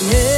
Yeah.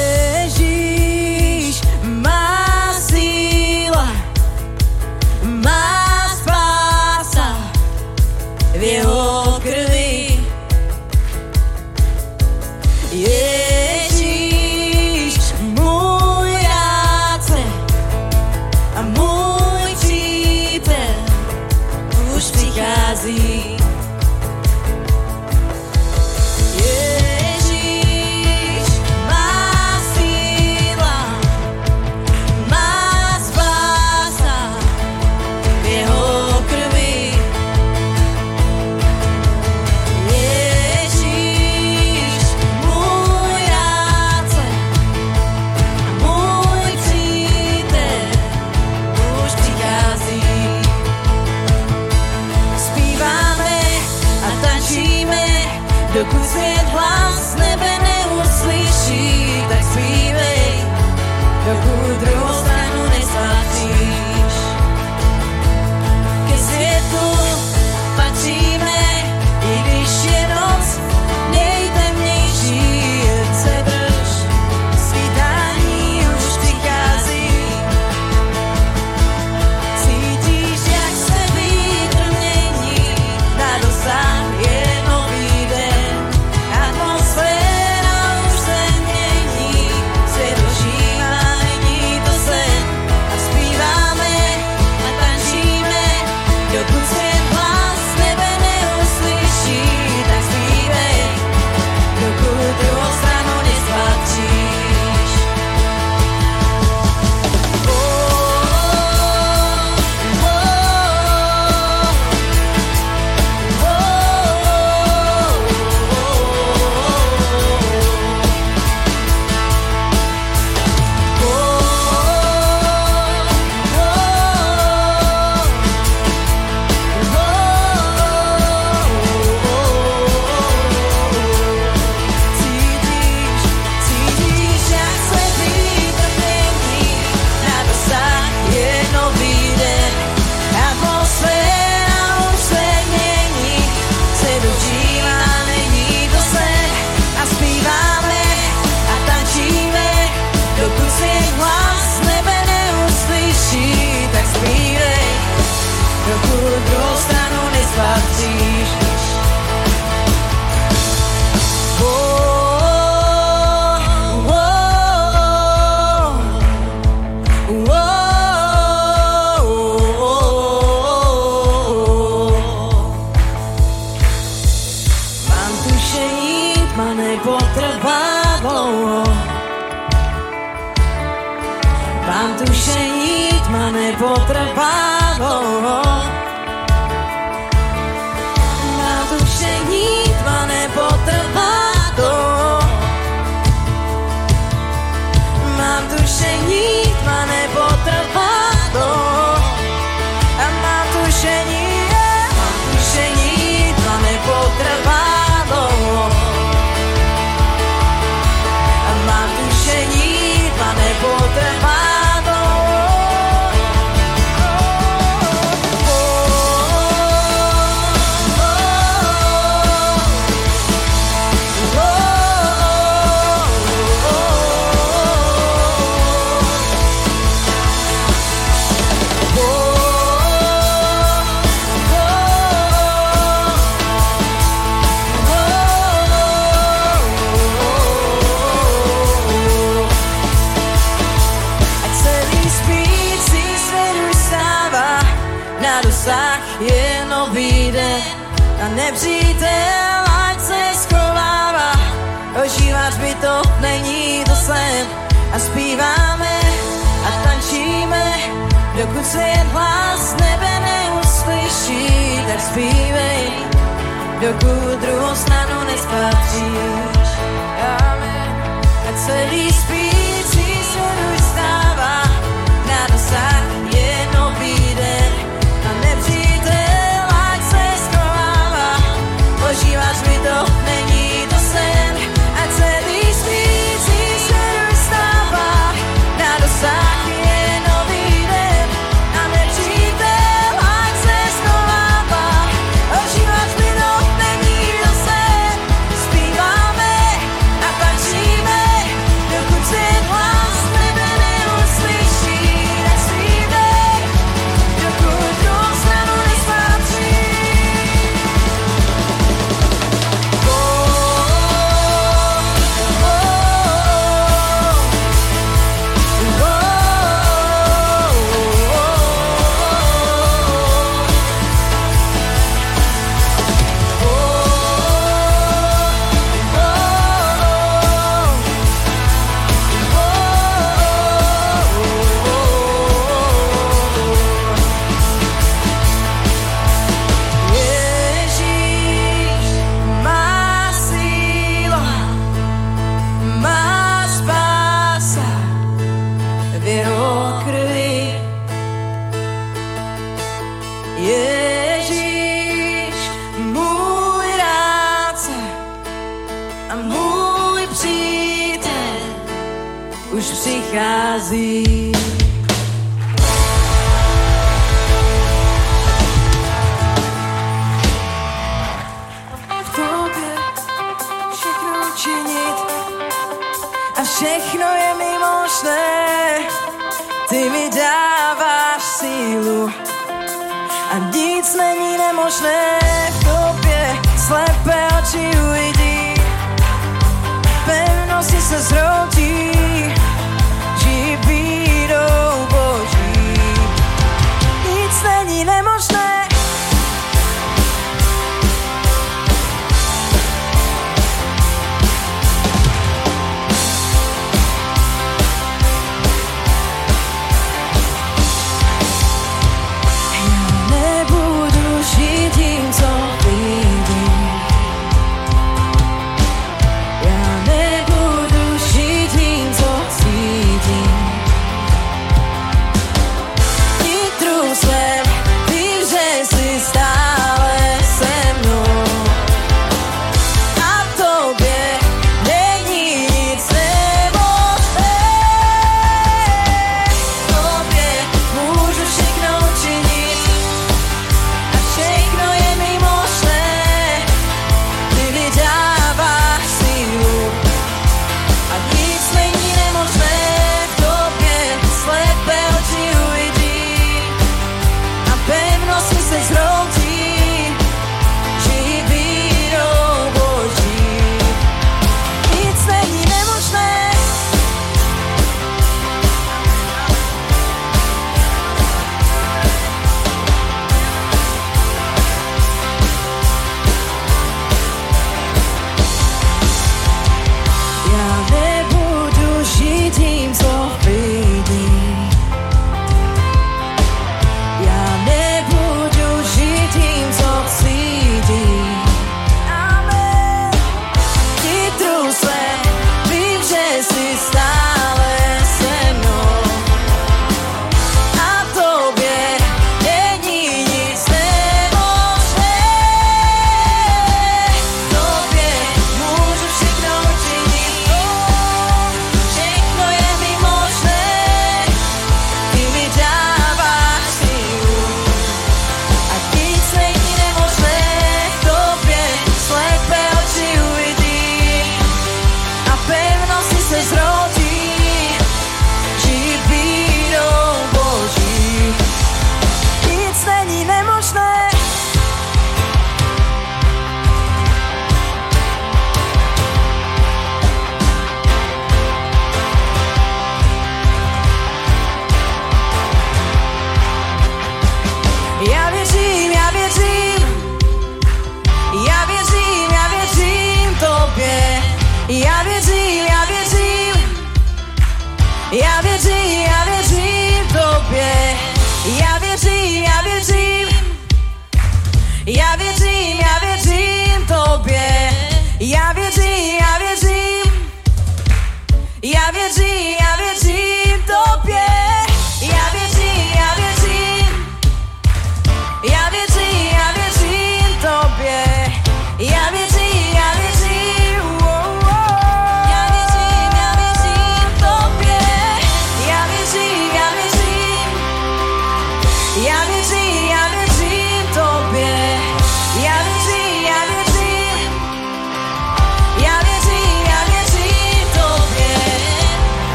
nepřítel, ať se schovává, ožíváš by to, není to sen. A zpíváme a tančíme, dokud se jen hlas nebe neuslyší, tak zpívej, dokud druhou stranu nespatříš. Amen. A celý spící se ruší.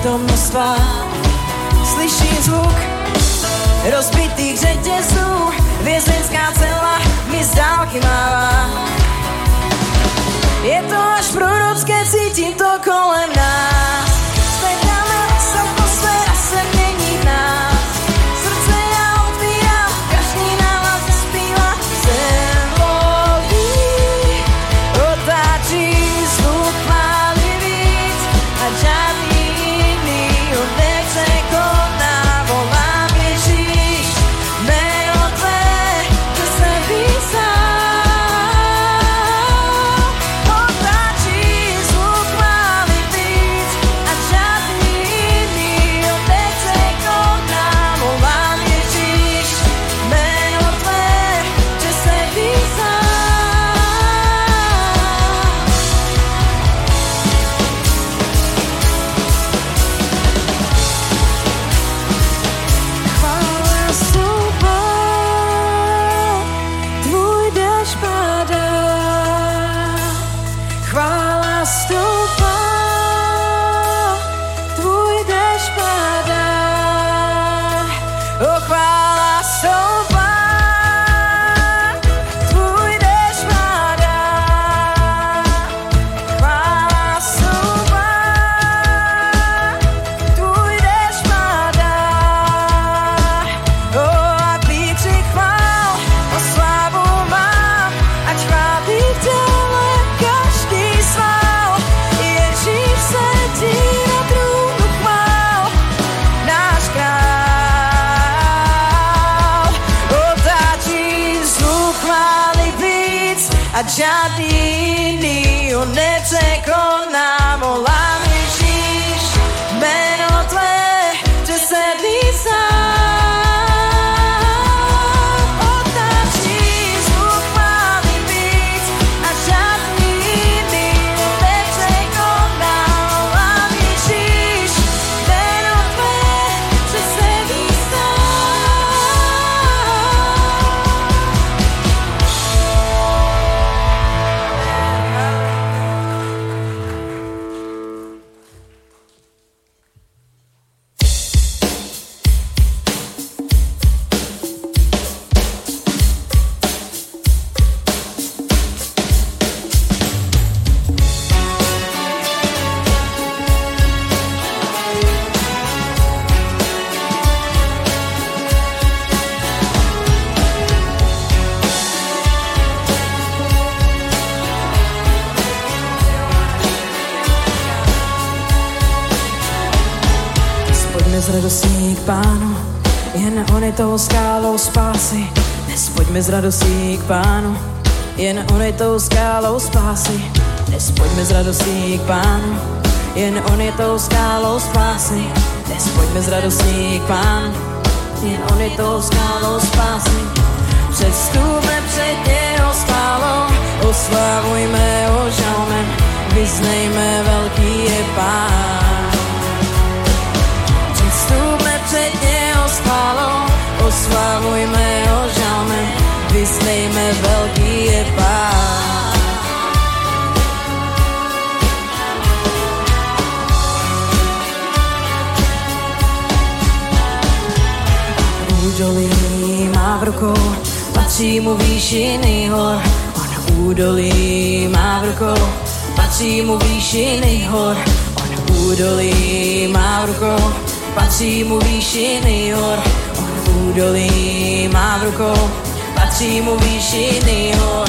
Prítomnostva Slyším zvuk rozbitých řetězů Vězenská cela mi z dálky mává. Je to až prorocké, cítím to kolem nás pojďme s radostí k pánu, jen on je tou skálou spásy. Předstupme před jeho skálou, oslavujme ho žalmem, vyznejme v rukou, patří mu výšiny hor. On údolí má v rukou, patří mu výšiny hor. On údolí má v rukou, patří mu výšiny hor. On údolí má v rukou, patří mu výšiny hor.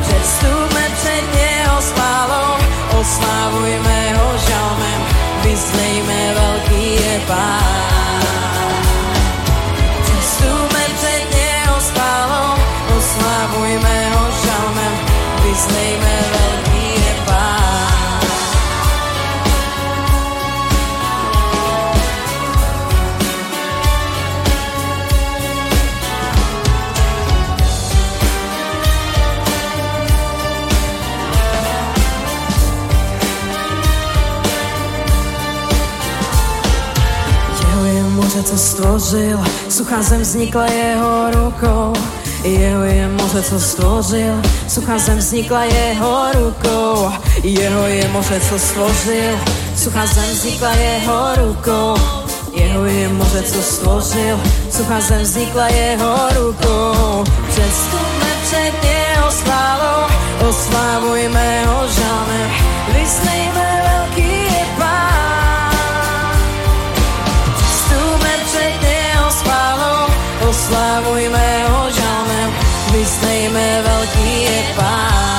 Předstupme před něho spálou, oslavujme ho žalmem, vyznejme velký je pán. Zdejme veľký je pán. Jeho je muže, stvořil, suchá zem vznikla jeho rukou. Jeho je moře, co stvořil, suchá zem vznikla jeho rukou. Jeho je moře, co stvořil, suchá zem vznikla jeho rukou. Jeho je moře, co stvořil, suchá zem vznikla jeho rukou. Přestupme před jeho slávou, oslavujme ho žalmem, vysnejme velký je pán. Přestupme před jeho slávou, ho vysnejme velký je pán.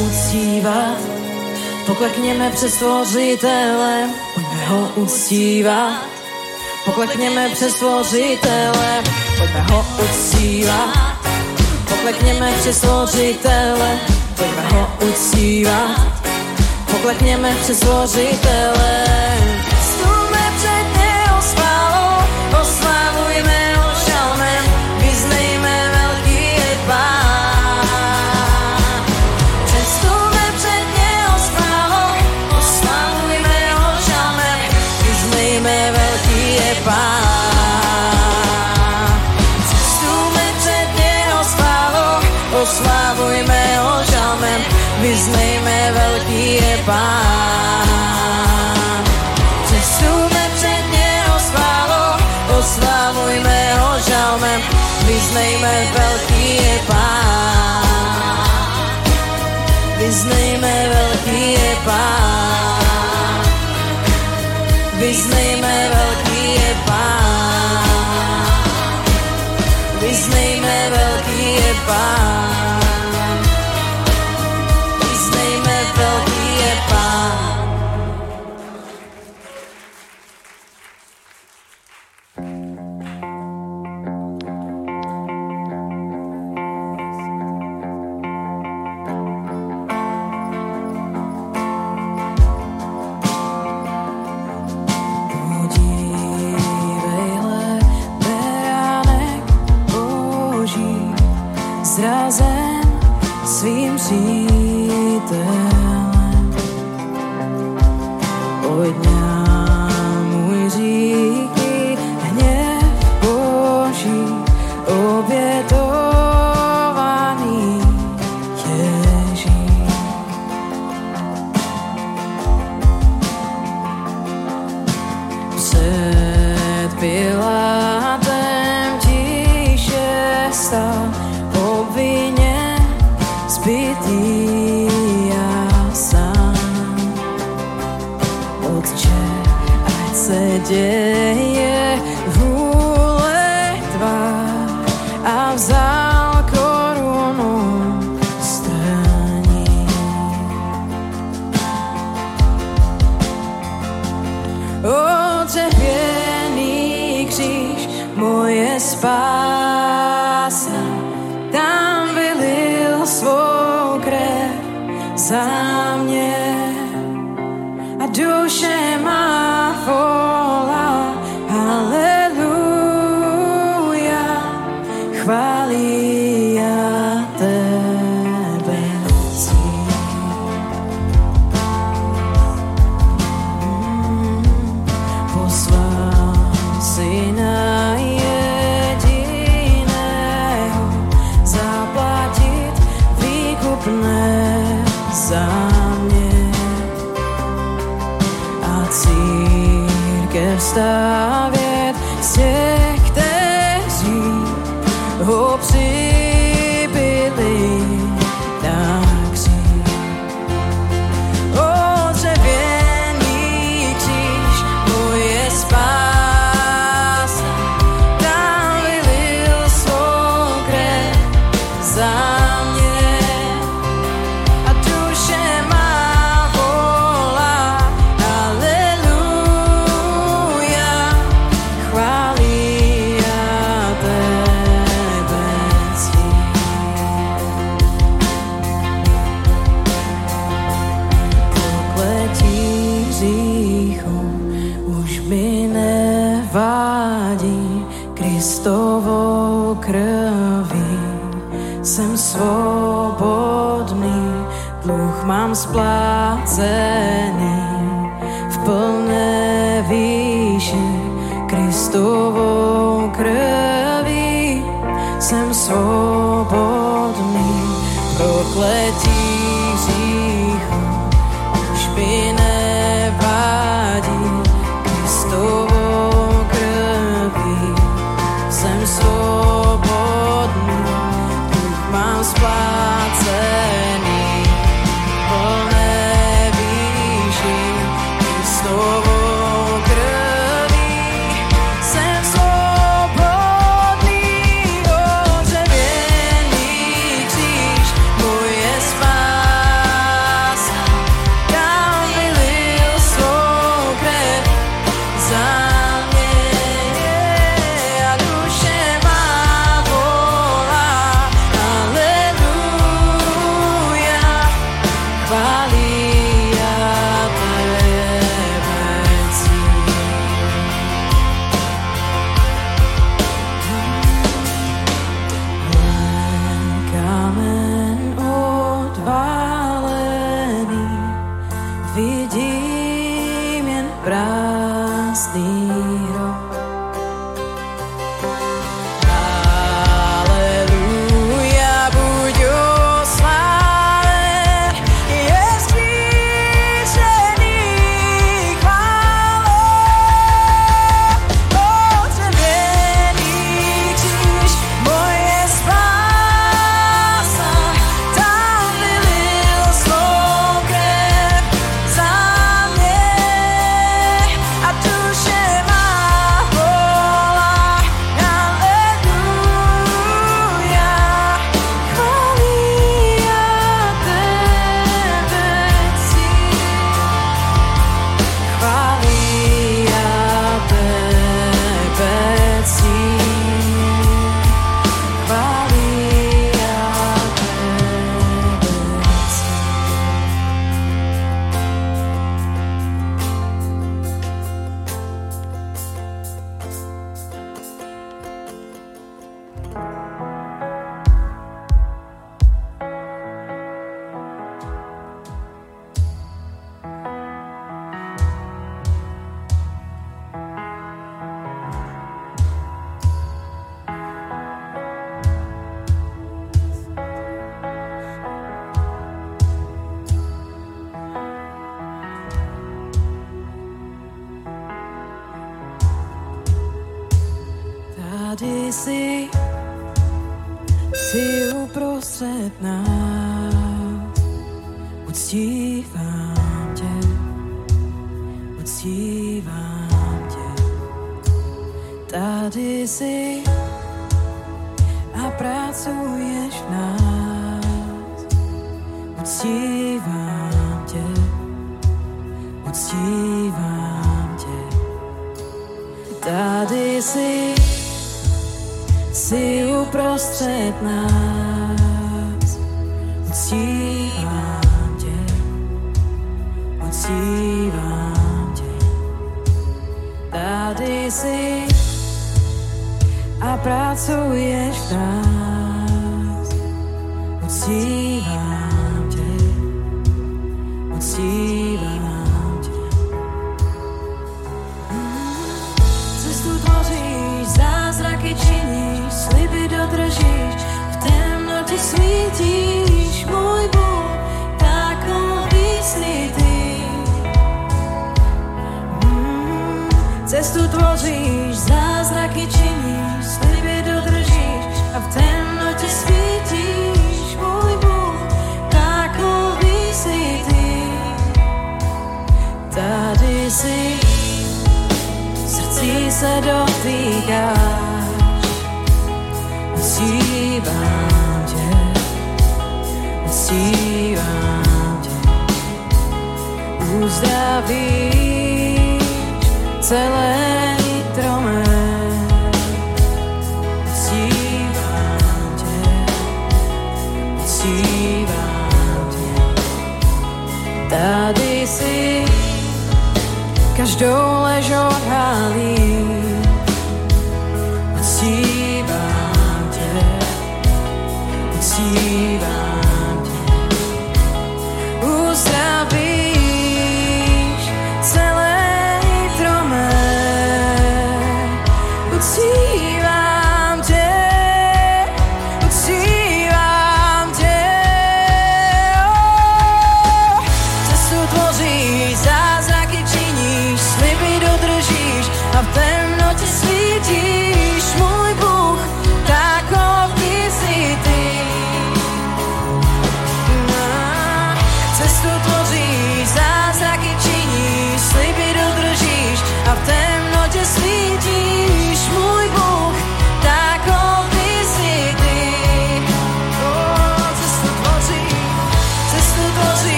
uctívat. Poklekněme před stvořitelem, pojďme ho uctívat. Poklekněme před stvořitelem, pojďme ho uctívat. Poklekněme před stvořitelem, pojďme ho uctívat. Poklekněme před stvořitelem. Vyznejme velký je pán. Vyznejme velký je pán. Vyznejme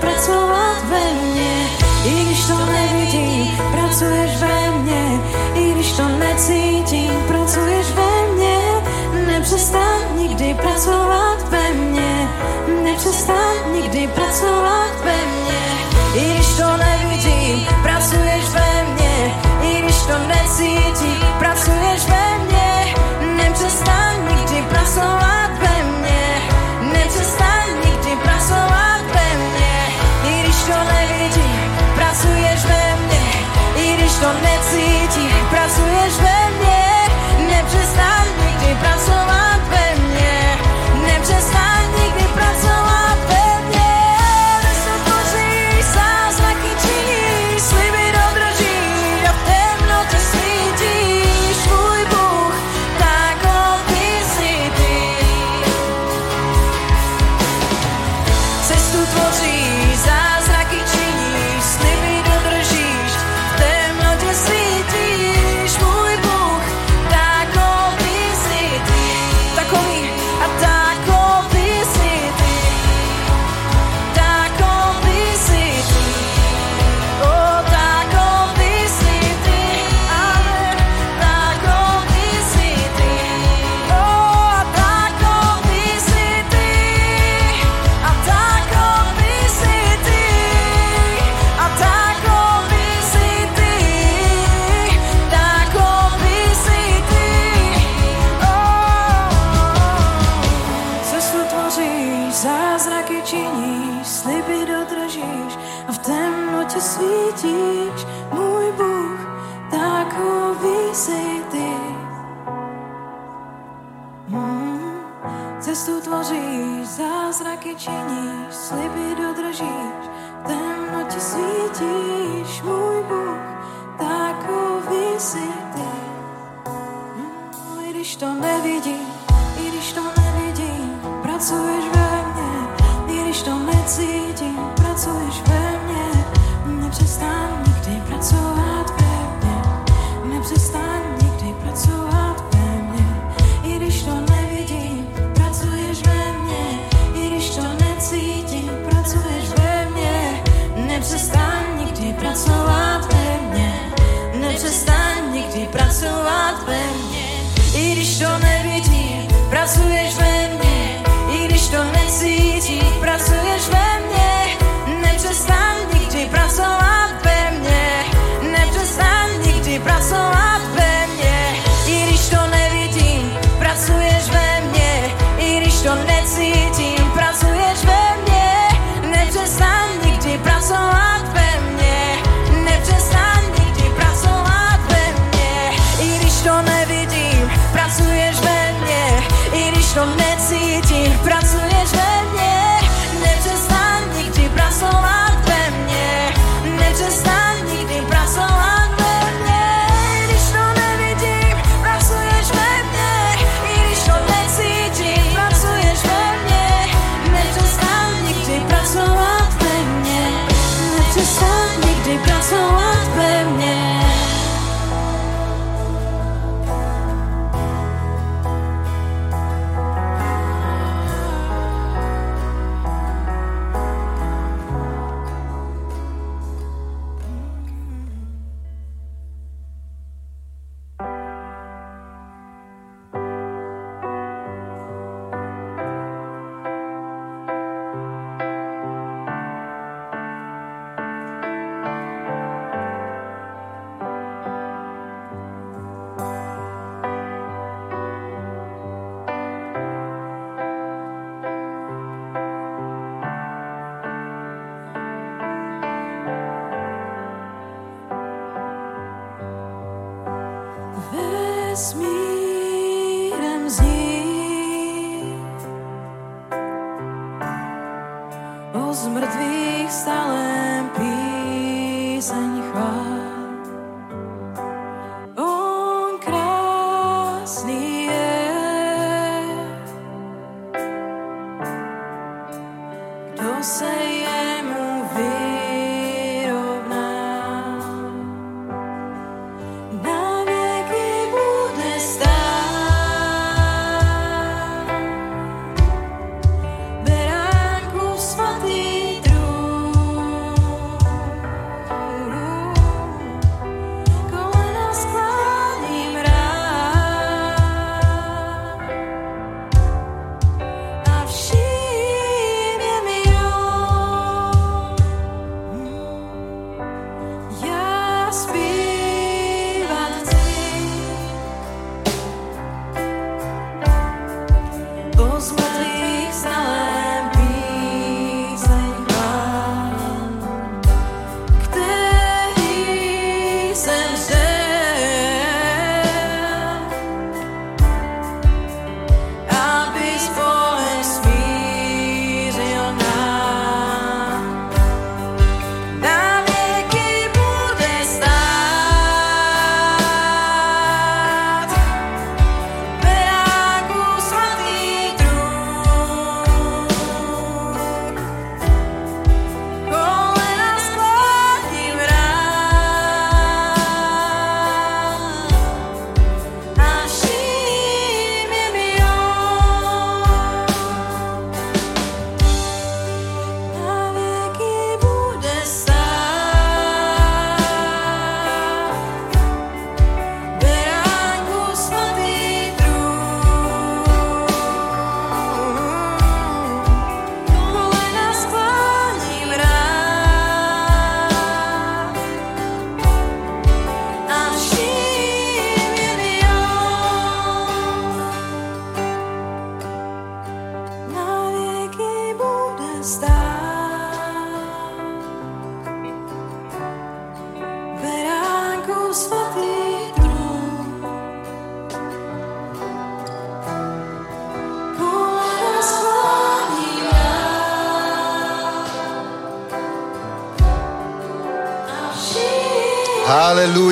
pracovat ve mně, i když to nevidím, pracuješ ve mně, i když to necítím, pracuješ ve mně, nepřestaň nikdy pracovat ve mně, nepřestaň nikdy pracovat ve mně, i když to nevidím, pracuješ ve mně, i když to necítím, pracujesz we mnie, nie przestanę nigdy pracować.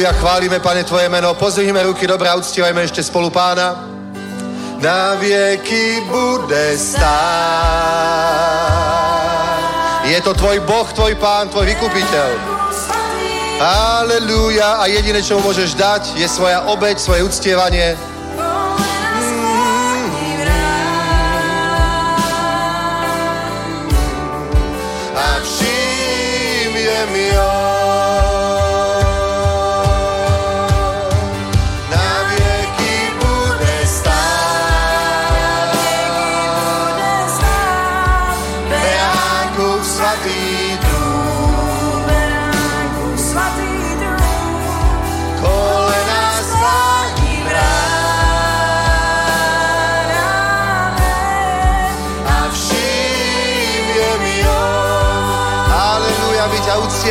Halelúja, chválime, Pane, Tvoje meno. Pozvihme ruky, dobrá, uctívajme ešte spolu Pána. Na vieky bude stáť. Je to Tvoj Boh, Tvoj Pán, Tvoj vykupiteľ. Halelúja. A jediné, čo mu môžeš dať, je svoja obeď, svoje uctievanie.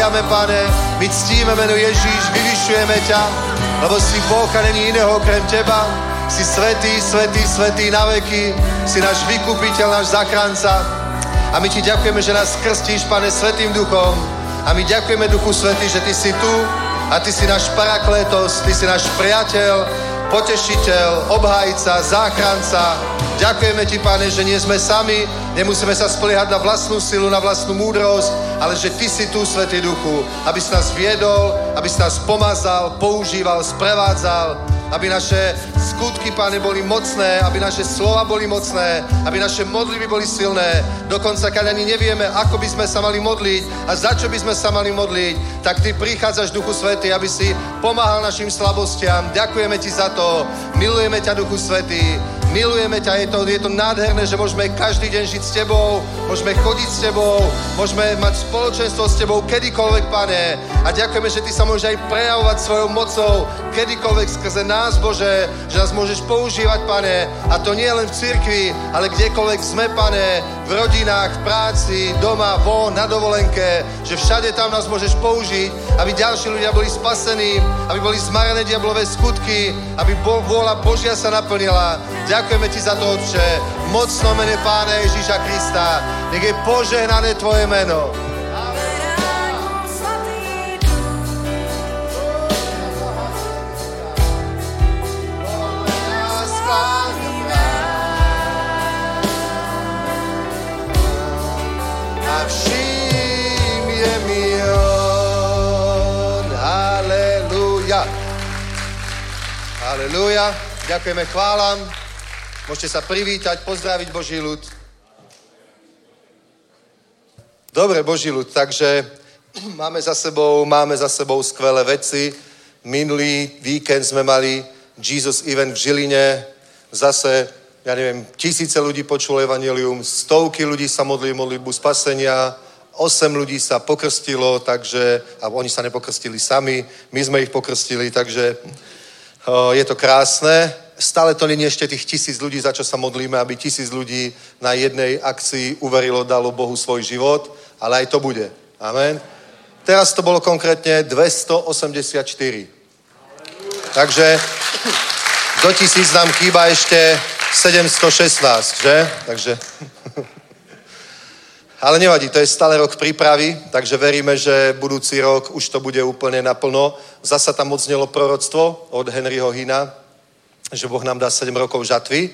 Uctiame, Pane, my ctíme meno Ježíš, vyvyšujeme ťa, lebo si Boh a není iného okrem Teba. Si svetý, svetý, svetý na veky, si náš vykupiteľ, náš zachránca. A my Ti ďakujeme, že nás krstíš, Pane, Svetým duchom. A my ďakujeme, Duchu Svetý, že Ty si tu a Ty si náš paraklétos, Ty si náš priateľ, potešiteľ, obhajca, záchranca, Ďakujeme Ti, Pane, že nie sme sami, nemusíme sa spoliehať na vlastnú silu, na vlastnú múdrosť, ale že Ty si tu, Svetý Duchu, aby si nás viedol, aby si nás pomazal, používal, sprevádzal, aby naše skutky, Pane, boli mocné, aby naše slova boli mocné, aby naše modlitby boli silné. Dokonca, keď ani nevieme, ako by sme sa mali modliť a za čo by sme sa mali modliť, tak Ty prichádzaš, Duchu Svetý, aby si pomáhal našim slabostiam. Ďakujeme Ti za to. Milujeme ťa, Duchu Svetý. Milujeme ťa, je to, je to nádherné, že môžeme každý deň žiť s Tebou, môžeme chodiť s Tebou, môžeme mať spoločenstvo s Tebou kedykoľvek, Pane. A ďakujeme, že Ty sa môžeš aj prejavovať svojou mocou kedykoľvek skrze nás, Bože, že nás môžeš používať, Pane. A to nie len v cirkvi, ale kdekoľvek sme, Pane, v rodinách, v práci, doma, von, na dovolenke, že všade tam nás môžeš použiť, aby ďalší ľudia boli spasení, aby boli zmarené diablové skutky, aby vôľa Božia sa naplnila. Ďakujeme Ti za to, Otče. Mocno mene Pána Ježíša Krista. Nech je požehnané Tvoje meno. A vším je mi on. Halelúja. Halelúja. Ďakujeme, chválam. Môžete sa privítať, pozdraviť Boží ľud. Dobre, Boží ľud, takže máme za sebou, máme za sebou skvelé veci. Minulý víkend sme mali Jesus Event v Žiline. Zase, ja neviem, tisíce ľudí počulo evanelium, stovky ľudí sa modlili modlitbu spasenia, osem ľudí sa pokrstilo, takže, a oni sa nepokrstili sami, my sme ich pokrstili, takže o, je to krásne stále to není ešte tých tisíc ľudí, za čo sa modlíme, aby tisíc ľudí na jednej akcii uverilo, dalo Bohu svoj život, ale aj to bude. Amen. Teraz to bolo konkrétne 284. Takže do tisíc nám chýba ešte 716, že? Takže... Ale nevadí, to je stále rok prípravy, takže veríme, že budúci rok už to bude úplne naplno. Zasa tam odznelo proroctvo od Henryho Hina, že Boh nám dá 7 rokov žatvy,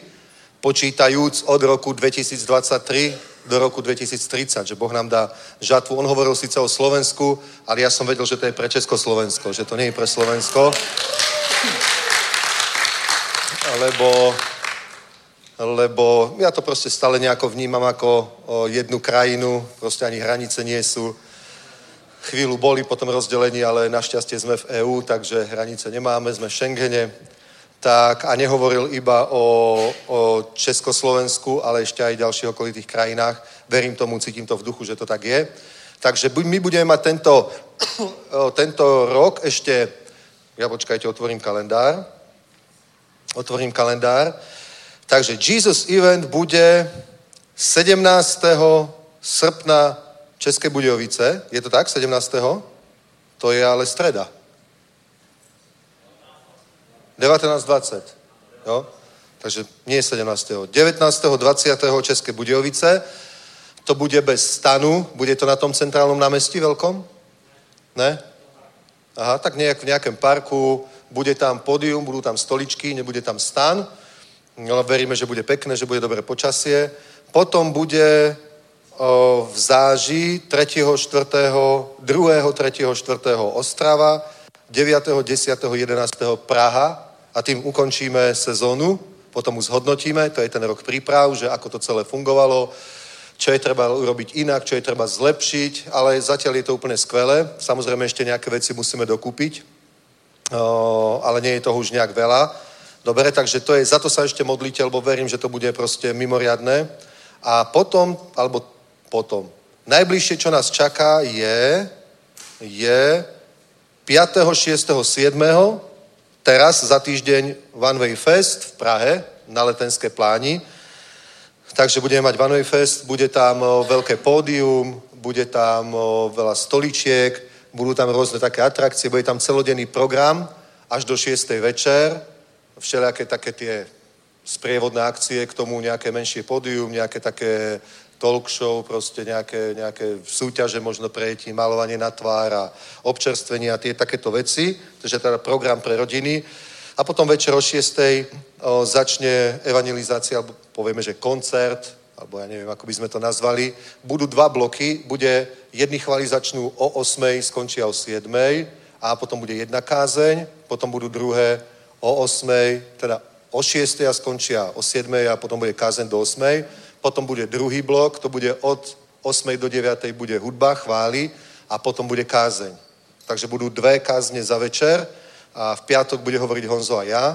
počítajúc od roku 2023 do roku 2030, že Boh nám dá žatvu. On hovoril síce o Slovensku, ale ja som vedel, že to je pre Československo, že to nie je pre Slovensko. Lebo, lebo ja to proste stále nejako vnímam ako jednu krajinu, proste ani hranice nie sú. Chvíľu boli potom rozdelení, ale našťastie sme v EÚ, takže hranice nemáme, sme v Schengene tak a nehovoril iba o, o Československu, ale ešte aj ďalších okolitých krajinách. Verím tomu, cítim to v duchu, že to tak je. Takže my budeme mať tento, tento rok ešte, ja počkajte, otvorím kalendár. Otvorím kalendár. Takže Jesus Event bude 17. srpna České Budějovice. Je to tak? 17. To je ale streda. 19.20. Jo? Takže nie 17. 19. 20. České Budějovice. To bude bez stanu. Bude to na tom centrálnom námestí veľkom? Ne? Aha, tak nejak v nejakém parku. Bude tam pódium, budú tam stoličky, nebude tam stan. Ale veríme, že bude pekné, že bude dobré počasie. Potom bude o, v záži 3., 4., 2., 3., 4. Ostrava, 9., 10., 11. Praha a tým ukončíme sezónu, potom už zhodnotíme, to je ten rok príprav, že ako to celé fungovalo, čo je treba urobiť inak, čo je treba zlepšiť, ale zatiaľ je to úplne skvelé. Samozrejme ešte nejaké veci musíme dokúpiť, ale nie je toho už nejak veľa. Dobre, takže to je, za to sa ešte modlíte, lebo verím, že to bude proste mimoriadné. A potom, alebo potom, najbližšie, čo nás čaká, je, je 5., 6., 7. teraz za týždeň One Way Fest v Prahe na Letenské pláni. Takže budeme mať One Way Fest, bude tam veľké pódium, bude tam veľa stoličiek, budú tam rôzne také atrakcie, bude tam celodenný program až do 6. večer, všelijaké také tie sprievodné akcie, k tomu nejaké menšie pódium, nejaké také talk show, proste nejaké, nejaké súťaže, možno prejetí, malovanie na tvár a občerstvenie a tie takéto veci. Takže teda program pre rodiny. A potom večer o 6. O, začne evangelizácia, alebo povieme, že koncert, alebo ja neviem, ako by sme to nazvali. Budú dva bloky, bude jedny chvály začnú o 8. skončia o 7. a potom bude jedna kázeň, potom budú druhé o 8. teda o 6. a skončia o 7. a potom bude kázeň do 8. Potom bude druhý blok, to bude od 8. do 9. bude hudba, chvály a potom bude kázeň. Takže budú dve kázne za večer a v piatok bude hovoriť Honzo a ja.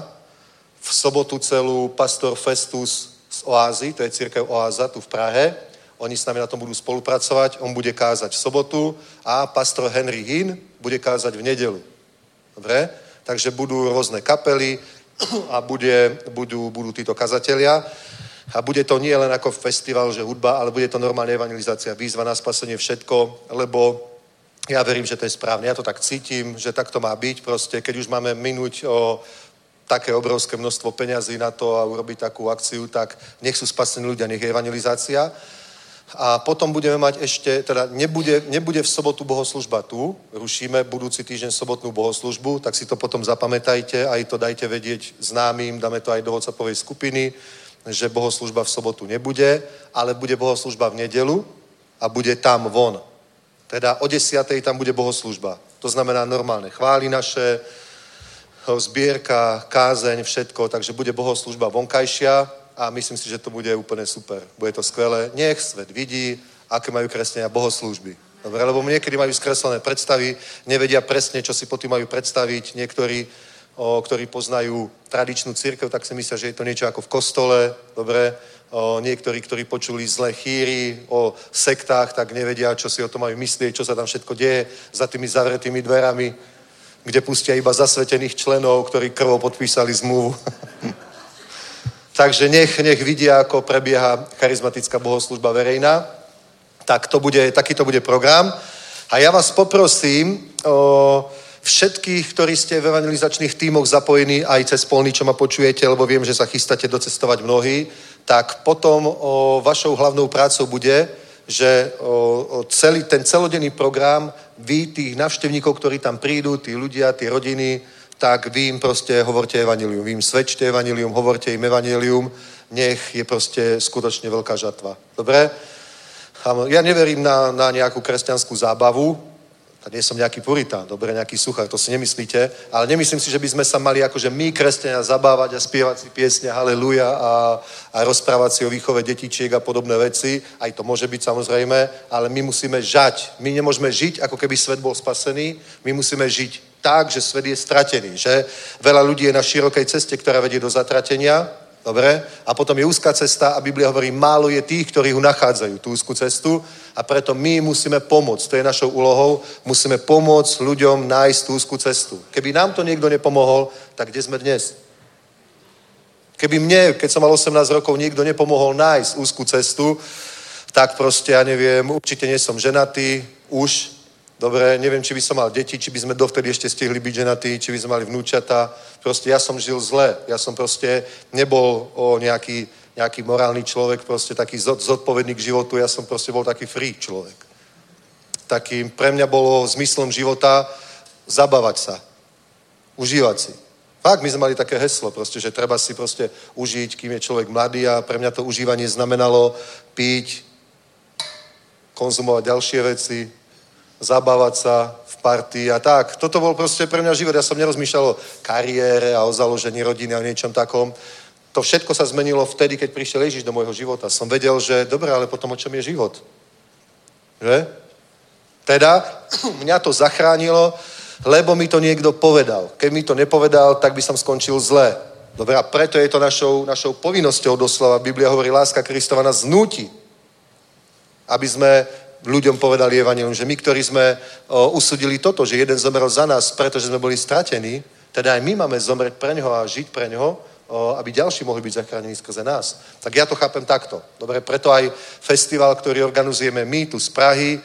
V sobotu celú pastor Festus z Oázy, to je církev Oáza tu v Prahe. Oni s nami na tom budú spolupracovať, on bude kázať v sobotu a pastor Henry Hinn bude kázať v nedelu. Dobre? Takže budú rôzne kapely a bude, budú, budú títo kazatelia. A bude to nie len ako festival, že hudba, ale bude to normálna evangelizácia, výzva na spasenie, všetko, lebo ja verím, že to je správne. Ja to tak cítim, že tak to má byť. Proste, keď už máme minúť o také obrovské množstvo peňazí na to a urobiť takú akciu, tak nech sú spasení ľudia, nech je evangelizácia. A potom budeme mať ešte, teda nebude, nebude v sobotu bohoslužba tu, rušíme budúci týždeň sobotnú bohoslužbu, tak si to potom zapamätajte, aj to dajte vedieť známym, dáme to aj do WhatsAppovej skupiny, že bohoslužba v sobotu nebude, ale bude bohoslužba v nedelu a bude tam von. Teda o desiatej tam bude bohoslužba. To znamená normálne chvály naše, zbierka, kázeň, všetko, takže bude bohoslužba vonkajšia a myslím si, že to bude úplne super. Bude to skvelé. Nech svet vidí, aké majú kresťania bohoslužby. Dobre, lebo niekedy majú skreslené predstavy, nevedia presne, čo si po tým majú predstaviť. Niektorí, o, ktorí poznajú tradičnú církev, tak si myslia, že je to niečo ako v kostole. Dobre, o, niektorí, ktorí počuli zlé chýry o sektách, tak nevedia, čo si o tom majú myslieť, čo sa tam všetko deje za tými zavretými dverami kde pustia iba zasvetených členov, ktorí krvou podpísali zmluvu. Takže nech, nech vidia, ako prebieha charizmatická bohoslužba verejná. Tak to bude, taký to bude program. A ja vás poprosím o všetkých, ktorí ste v evangelizačných tímoch zapojení aj cez polný, čo ma počujete, lebo viem, že sa chystáte docestovať mnohí, tak potom o, vašou hlavnou prácou bude, že o, o celý ten celodenný program, vy tých navštevníkov, ktorí tam prídu, tí ľudia, tí rodiny, tak vy im proste hovorte evanilium, vy im svedčte evanilium, hovorte im evanilium, nech je proste skutočne veľká žatva. Dobre? Ja neverím na, na nejakú kresťanskú zábavu, tak nie som nejaký puritán, dobre, nejaký suchár, to si nemyslíte, ale nemyslím si, že by sme sa mali akože my, kresťania, zabávať a spievať si piesne haleluja a, a rozprávať si o výchove detičiek a podobné veci. Aj to môže byť samozrejme, ale my musíme žať. My nemôžeme žiť, ako keby svet bol spasený, my musíme žiť tak, že svet je stratený, že veľa ľudí je na širokej ceste, ktorá vedie do zatratenia, Dobre? A potom je úzka cesta a Biblia hovorí, málo je tých, ktorí ho nachádzajú, tú úzkú cestu a preto my musíme pomôcť. To je našou úlohou. Musíme pomôcť ľuďom nájsť tú úzkú cestu. Keby nám to niekto nepomohol, tak kde sme dnes? Keby mne, keď som mal 18 rokov, niekto nepomohol nájsť úzkú cestu, tak proste, ja neviem, určite nie som ženatý, už, Dobre, neviem, či by som mal deti, či by sme dovtedy ešte stihli byť ženatí, či by sme mali vnúčata. Proste ja som žil zle. Ja som proste nebol o nejaký, nejaký morálny človek, proste taký zodpovedný k životu. Ja som proste bol taký free človek. Taký, pre mňa bolo zmyslom života zabávať sa. Užívať si. Fakt, my sme mali také heslo, proste, že treba si proste užiť, kým je človek mladý a pre mňa to užívanie znamenalo piť, konzumovať ďalšie veci, zabávať sa v partii a tak. Toto bol proste pre mňa život. Ja som nerozmýšľal o kariére a o založení rodiny a o niečom takom. To všetko sa zmenilo vtedy, keď prišiel Ježiš do môjho života. Som vedel, že dobre, ale potom o čom je život? Že? Teda mňa to zachránilo, lebo mi to niekto povedal. Keď mi to nepovedal, tak by som skončil zle. Dobre, a preto je to našou, našou povinnosťou doslova. Biblia hovorí, láska Kristova nás znúti, aby sme ľuďom povedali evanilium, že my, ktorí sme o, usudili toto, že jeden zomrel za nás, pretože sme boli stratení, teda aj my máme zomrieť pre ňoho a žiť pre ňoho, o, aby ďalší mohli byť zachránení skrze nás. Tak ja to chápem takto. Dobre, preto aj festival, ktorý organizujeme my tu z Prahy,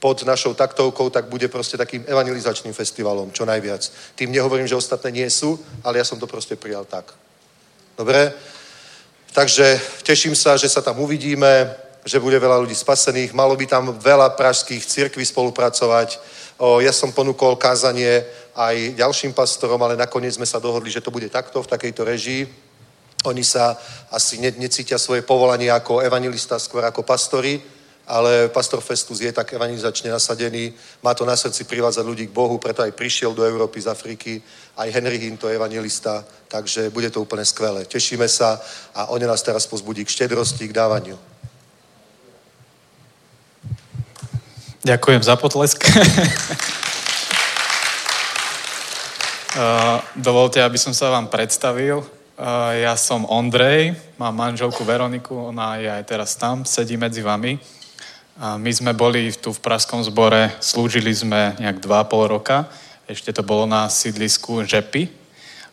pod našou taktovkou, tak bude proste takým evangelizačným festivalom, čo najviac. Tým nehovorím, že ostatné nie sú, ale ja som to proste prijal tak. Dobre? Takže teším sa, že sa tam uvidíme že bude veľa ľudí spasených. Malo by tam veľa pražských cirkví spolupracovať. Ja som ponúkol kázanie aj ďalším pastorom, ale nakoniec sme sa dohodli, že to bude takto, v takejto režii. Oni sa asi ne, necítia svoje povolanie ako evangelista, skôr ako pastori, ale pastor Festus je tak evangelizačne nasadený, má to na srdci privádzať ľudí k Bohu, preto aj prišiel do Európy z Afriky, aj Henry Hinto je evangelista, takže bude to úplne skvelé. Tešíme sa a on nás teraz pozbudí k štedrosti, k dávaniu. Ďakujem za potlesk. Dovolte, aby som sa vám predstavil. Ja som Ondrej, mám manželku Veroniku, ona je aj teraz tam, sedí medzi vami. My sme boli tu v Pražskom zbore, slúžili sme nejak 2,5 roka. Ešte to bolo na sídlisku Žepy,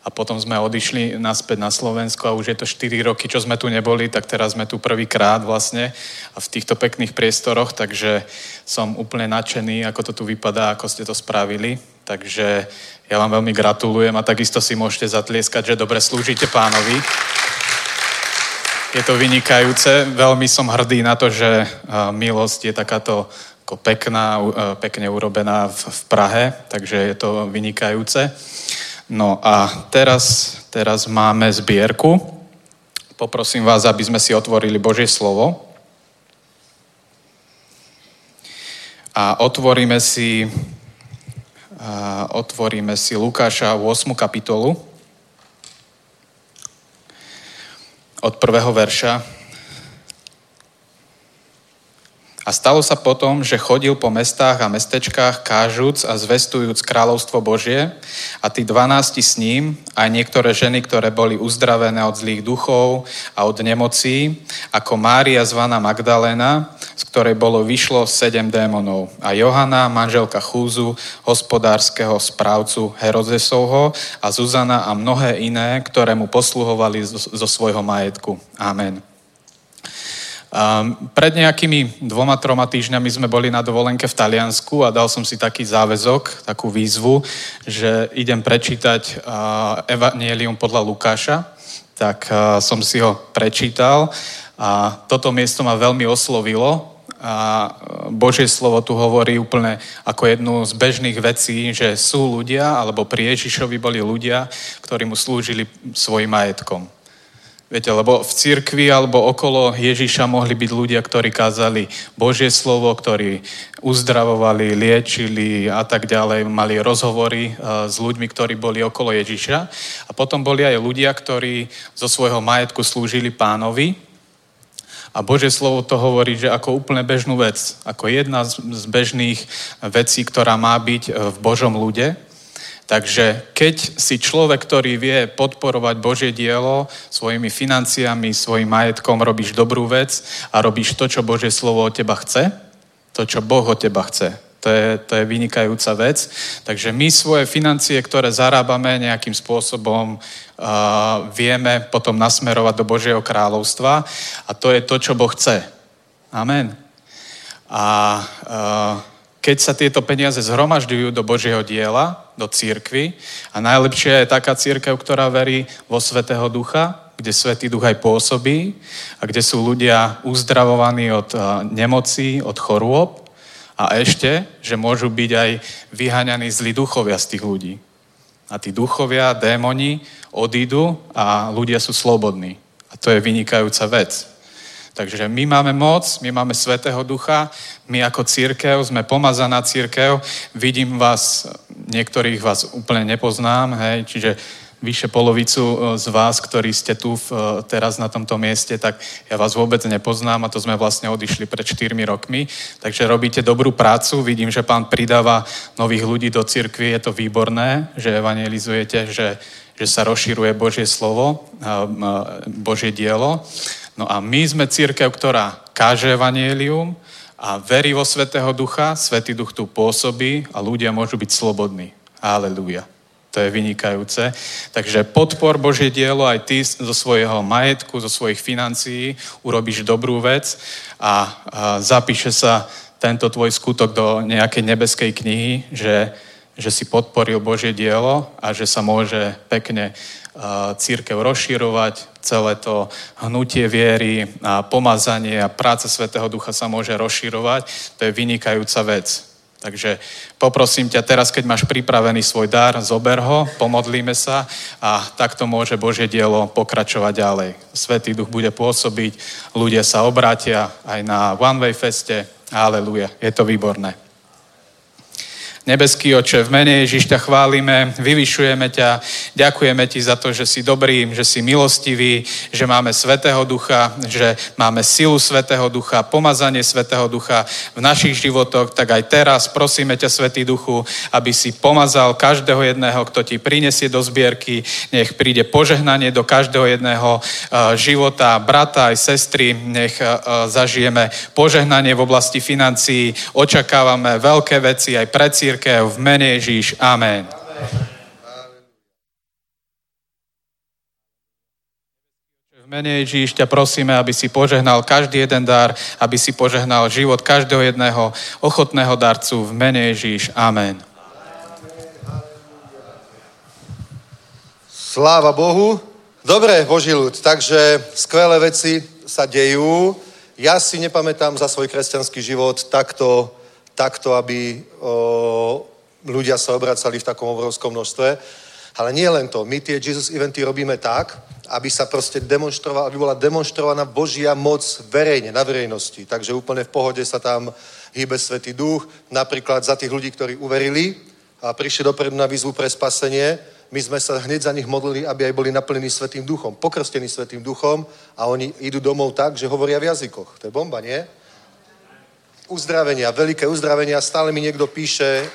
a potom sme odišli naspäť na Slovensko a už je to 4 roky, čo sme tu neboli, tak teraz sme tu prvýkrát vlastne a v týchto pekných priestoroch, takže som úplne nadšený, ako to tu vypadá, ako ste to spravili. Takže ja vám veľmi gratulujem a takisto si môžete zatlieskať, že dobre slúžite pánovi. Je to vynikajúce. Veľmi som hrdý na to, že milosť je takáto ako pekná, pekne urobená v Prahe, takže je to vynikajúce. No a teraz, teraz máme zbierku. Poprosím vás, aby sme si otvorili Božie slovo. A otvoríme si, a otvoríme si Lukáša 8. kapitolu od prvého verša A stalo sa potom, že chodil po mestách a mestečkách kážúc a zvestujúc kráľovstvo Božie a tí dvanácti s ním, aj niektoré ženy, ktoré boli uzdravené od zlých duchov a od nemocí, ako Mária zvaná Magdaléna, z ktorej bolo vyšlo sedem démonov. A Johana, manželka Chúzu, hospodárskeho správcu Herodesovho a Zuzana a mnohé iné, ktoré mu posluhovali zo svojho majetku. Amen. Um, pred nejakými dvoma, troma týždňami sme boli na dovolenke v Taliansku a dal som si taký záväzok, takú výzvu, že idem prečítať uh, Evangelium podľa Lukáša. Tak uh, som si ho prečítal a toto miesto ma veľmi oslovilo a Božie slovo tu hovorí úplne ako jednu z bežných vecí, že sú ľudia, alebo pri Ježišovi boli ľudia, ktorí mu slúžili svojim majetkom. Viete, lebo v cirkvi alebo okolo Ježiša mohli byť ľudia, ktorí kázali Božie slovo, ktorí uzdravovali, liečili a tak ďalej, mali rozhovory uh, s ľuďmi, ktorí boli okolo Ježiša. A potom boli aj ľudia, ktorí zo svojho majetku slúžili pánovi. A Božie slovo to hovorí, že ako úplne bežnú vec, ako jedna z bežných vecí, ktorá má byť v Božom ľude, Takže keď si človek, ktorý vie podporovať Božie dielo svojimi financiami, svojim majetkom, robíš dobrú vec a robíš to, čo Božie slovo od teba chce, to, čo Boh od teba chce. To je, to je vynikajúca vec. Takže my svoje financie, ktoré zarábame nejakým spôsobom, uh, vieme potom nasmerovať do Božieho kráľovstva a to je to, čo Boh chce. Amen. A uh, keď sa tieto peniaze zhromažďujú do Božieho diela, do církvy, a najlepšia je taká církev, ktorá verí vo Svetého Ducha, kde Svetý Duch aj pôsobí a kde sú ľudia uzdravovaní od nemocí, od chorôb a ešte, že môžu byť aj vyhaňaní zlí duchovia z tých ľudí. A tí duchovia, démoni odídu a ľudia sú slobodní. A to je vynikajúca vec. Takže my máme moc, my máme Svetého Ducha, my ako církev sme pomazaná církev. Vidím vás, niektorých vás úplne nepoznám, hej, čiže vyše polovicu e, z vás, ktorí ste tu v, e, teraz na tomto mieste, tak ja vás vôbec nepoznám a to sme vlastne odišli pred 4 rokmi. Takže robíte dobrú prácu, vidím, že pán pridáva nových ľudí do cirkvi, je to výborné, že evangelizujete, že, že sa rozširuje Božie slovo, Božie dielo. No a my sme církev, ktorá káže evanielium a verí vo Svetého Ducha, Svetý Duch tu pôsobí a ľudia môžu byť slobodní. Aleluja. To je vynikajúce. Takže podpor Božie dielo aj ty zo svojho majetku, zo svojich financií urobíš dobrú vec a, zapíše sa tento tvoj skutok do nejakej nebeskej knihy, že, že si podporil Božie dielo a že sa môže pekne církev rozširovať, celé to hnutie viery a pomazanie a práca Svetého Ducha sa môže rozširovať. To je vynikajúca vec. Takže poprosím ťa teraz, keď máš pripravený svoj dar, zober ho, pomodlíme sa a takto môže Božie dielo pokračovať ďalej. Svetý duch bude pôsobiť, ľudia sa obrátia aj na One Way Feste. Aleluja, je to výborné. Nebeský oče, v mene Ježiš ťa chválime, vyvyšujeme ťa, ďakujeme ti za to, že si dobrý, že si milostivý, že máme Svetého Ducha, že máme silu Svetého Ducha, pomazanie Svetého Ducha v našich životoch, tak aj teraz prosíme ťa, Svetý Duchu, aby si pomazal každého jedného, kto ti prinesie do zbierky, nech príde požehnanie do každého jedného uh, života, brata aj sestry, nech uh, zažijeme požehnanie v oblasti financií, očakávame veľké veci aj pre církev, církev v mene Ježíš. Amen. V mene Ježíš ťa prosíme, aby si požehnal každý jeden dar, aby si požehnal život každého jedného ochotného darcu v mene Ježíš. Amen. Sláva Bohu. Dobre, Boží ľud, takže skvelé veci sa dejú. Ja si nepamätám za svoj kresťanský život takto takto, aby o, ľudia sa obracali v takom obrovskom množstve. Ale nie len to. My tie Jesus eventy robíme tak, aby sa proste demonstrovala, aby bola demonstrovaná Božia moc verejne, na verejnosti. Takže úplne v pohode sa tam hýbe Svetý duch. Napríklad za tých ľudí, ktorí uverili a prišli dopredu na výzvu pre spasenie, my sme sa hneď za nich modlili, aby aj boli naplnení Svetým duchom, pokrstení Svetým duchom a oni idú domov tak, že hovoria v jazykoch. To je bomba, nie? Uzdravenia, veľké uzdravenia. Stále mi niekto píše,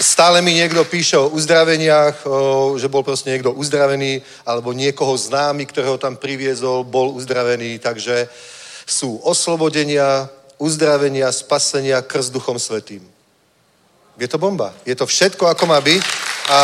stále mi niekto píše o uzdraveniach, o, že bol proste niekto uzdravený, alebo niekoho známy, ktorého tam priviezol, bol uzdravený. Takže sú oslobodenia, uzdravenia, spasenia krst duchom svetým. Je to bomba. Je to všetko, ako má byť. A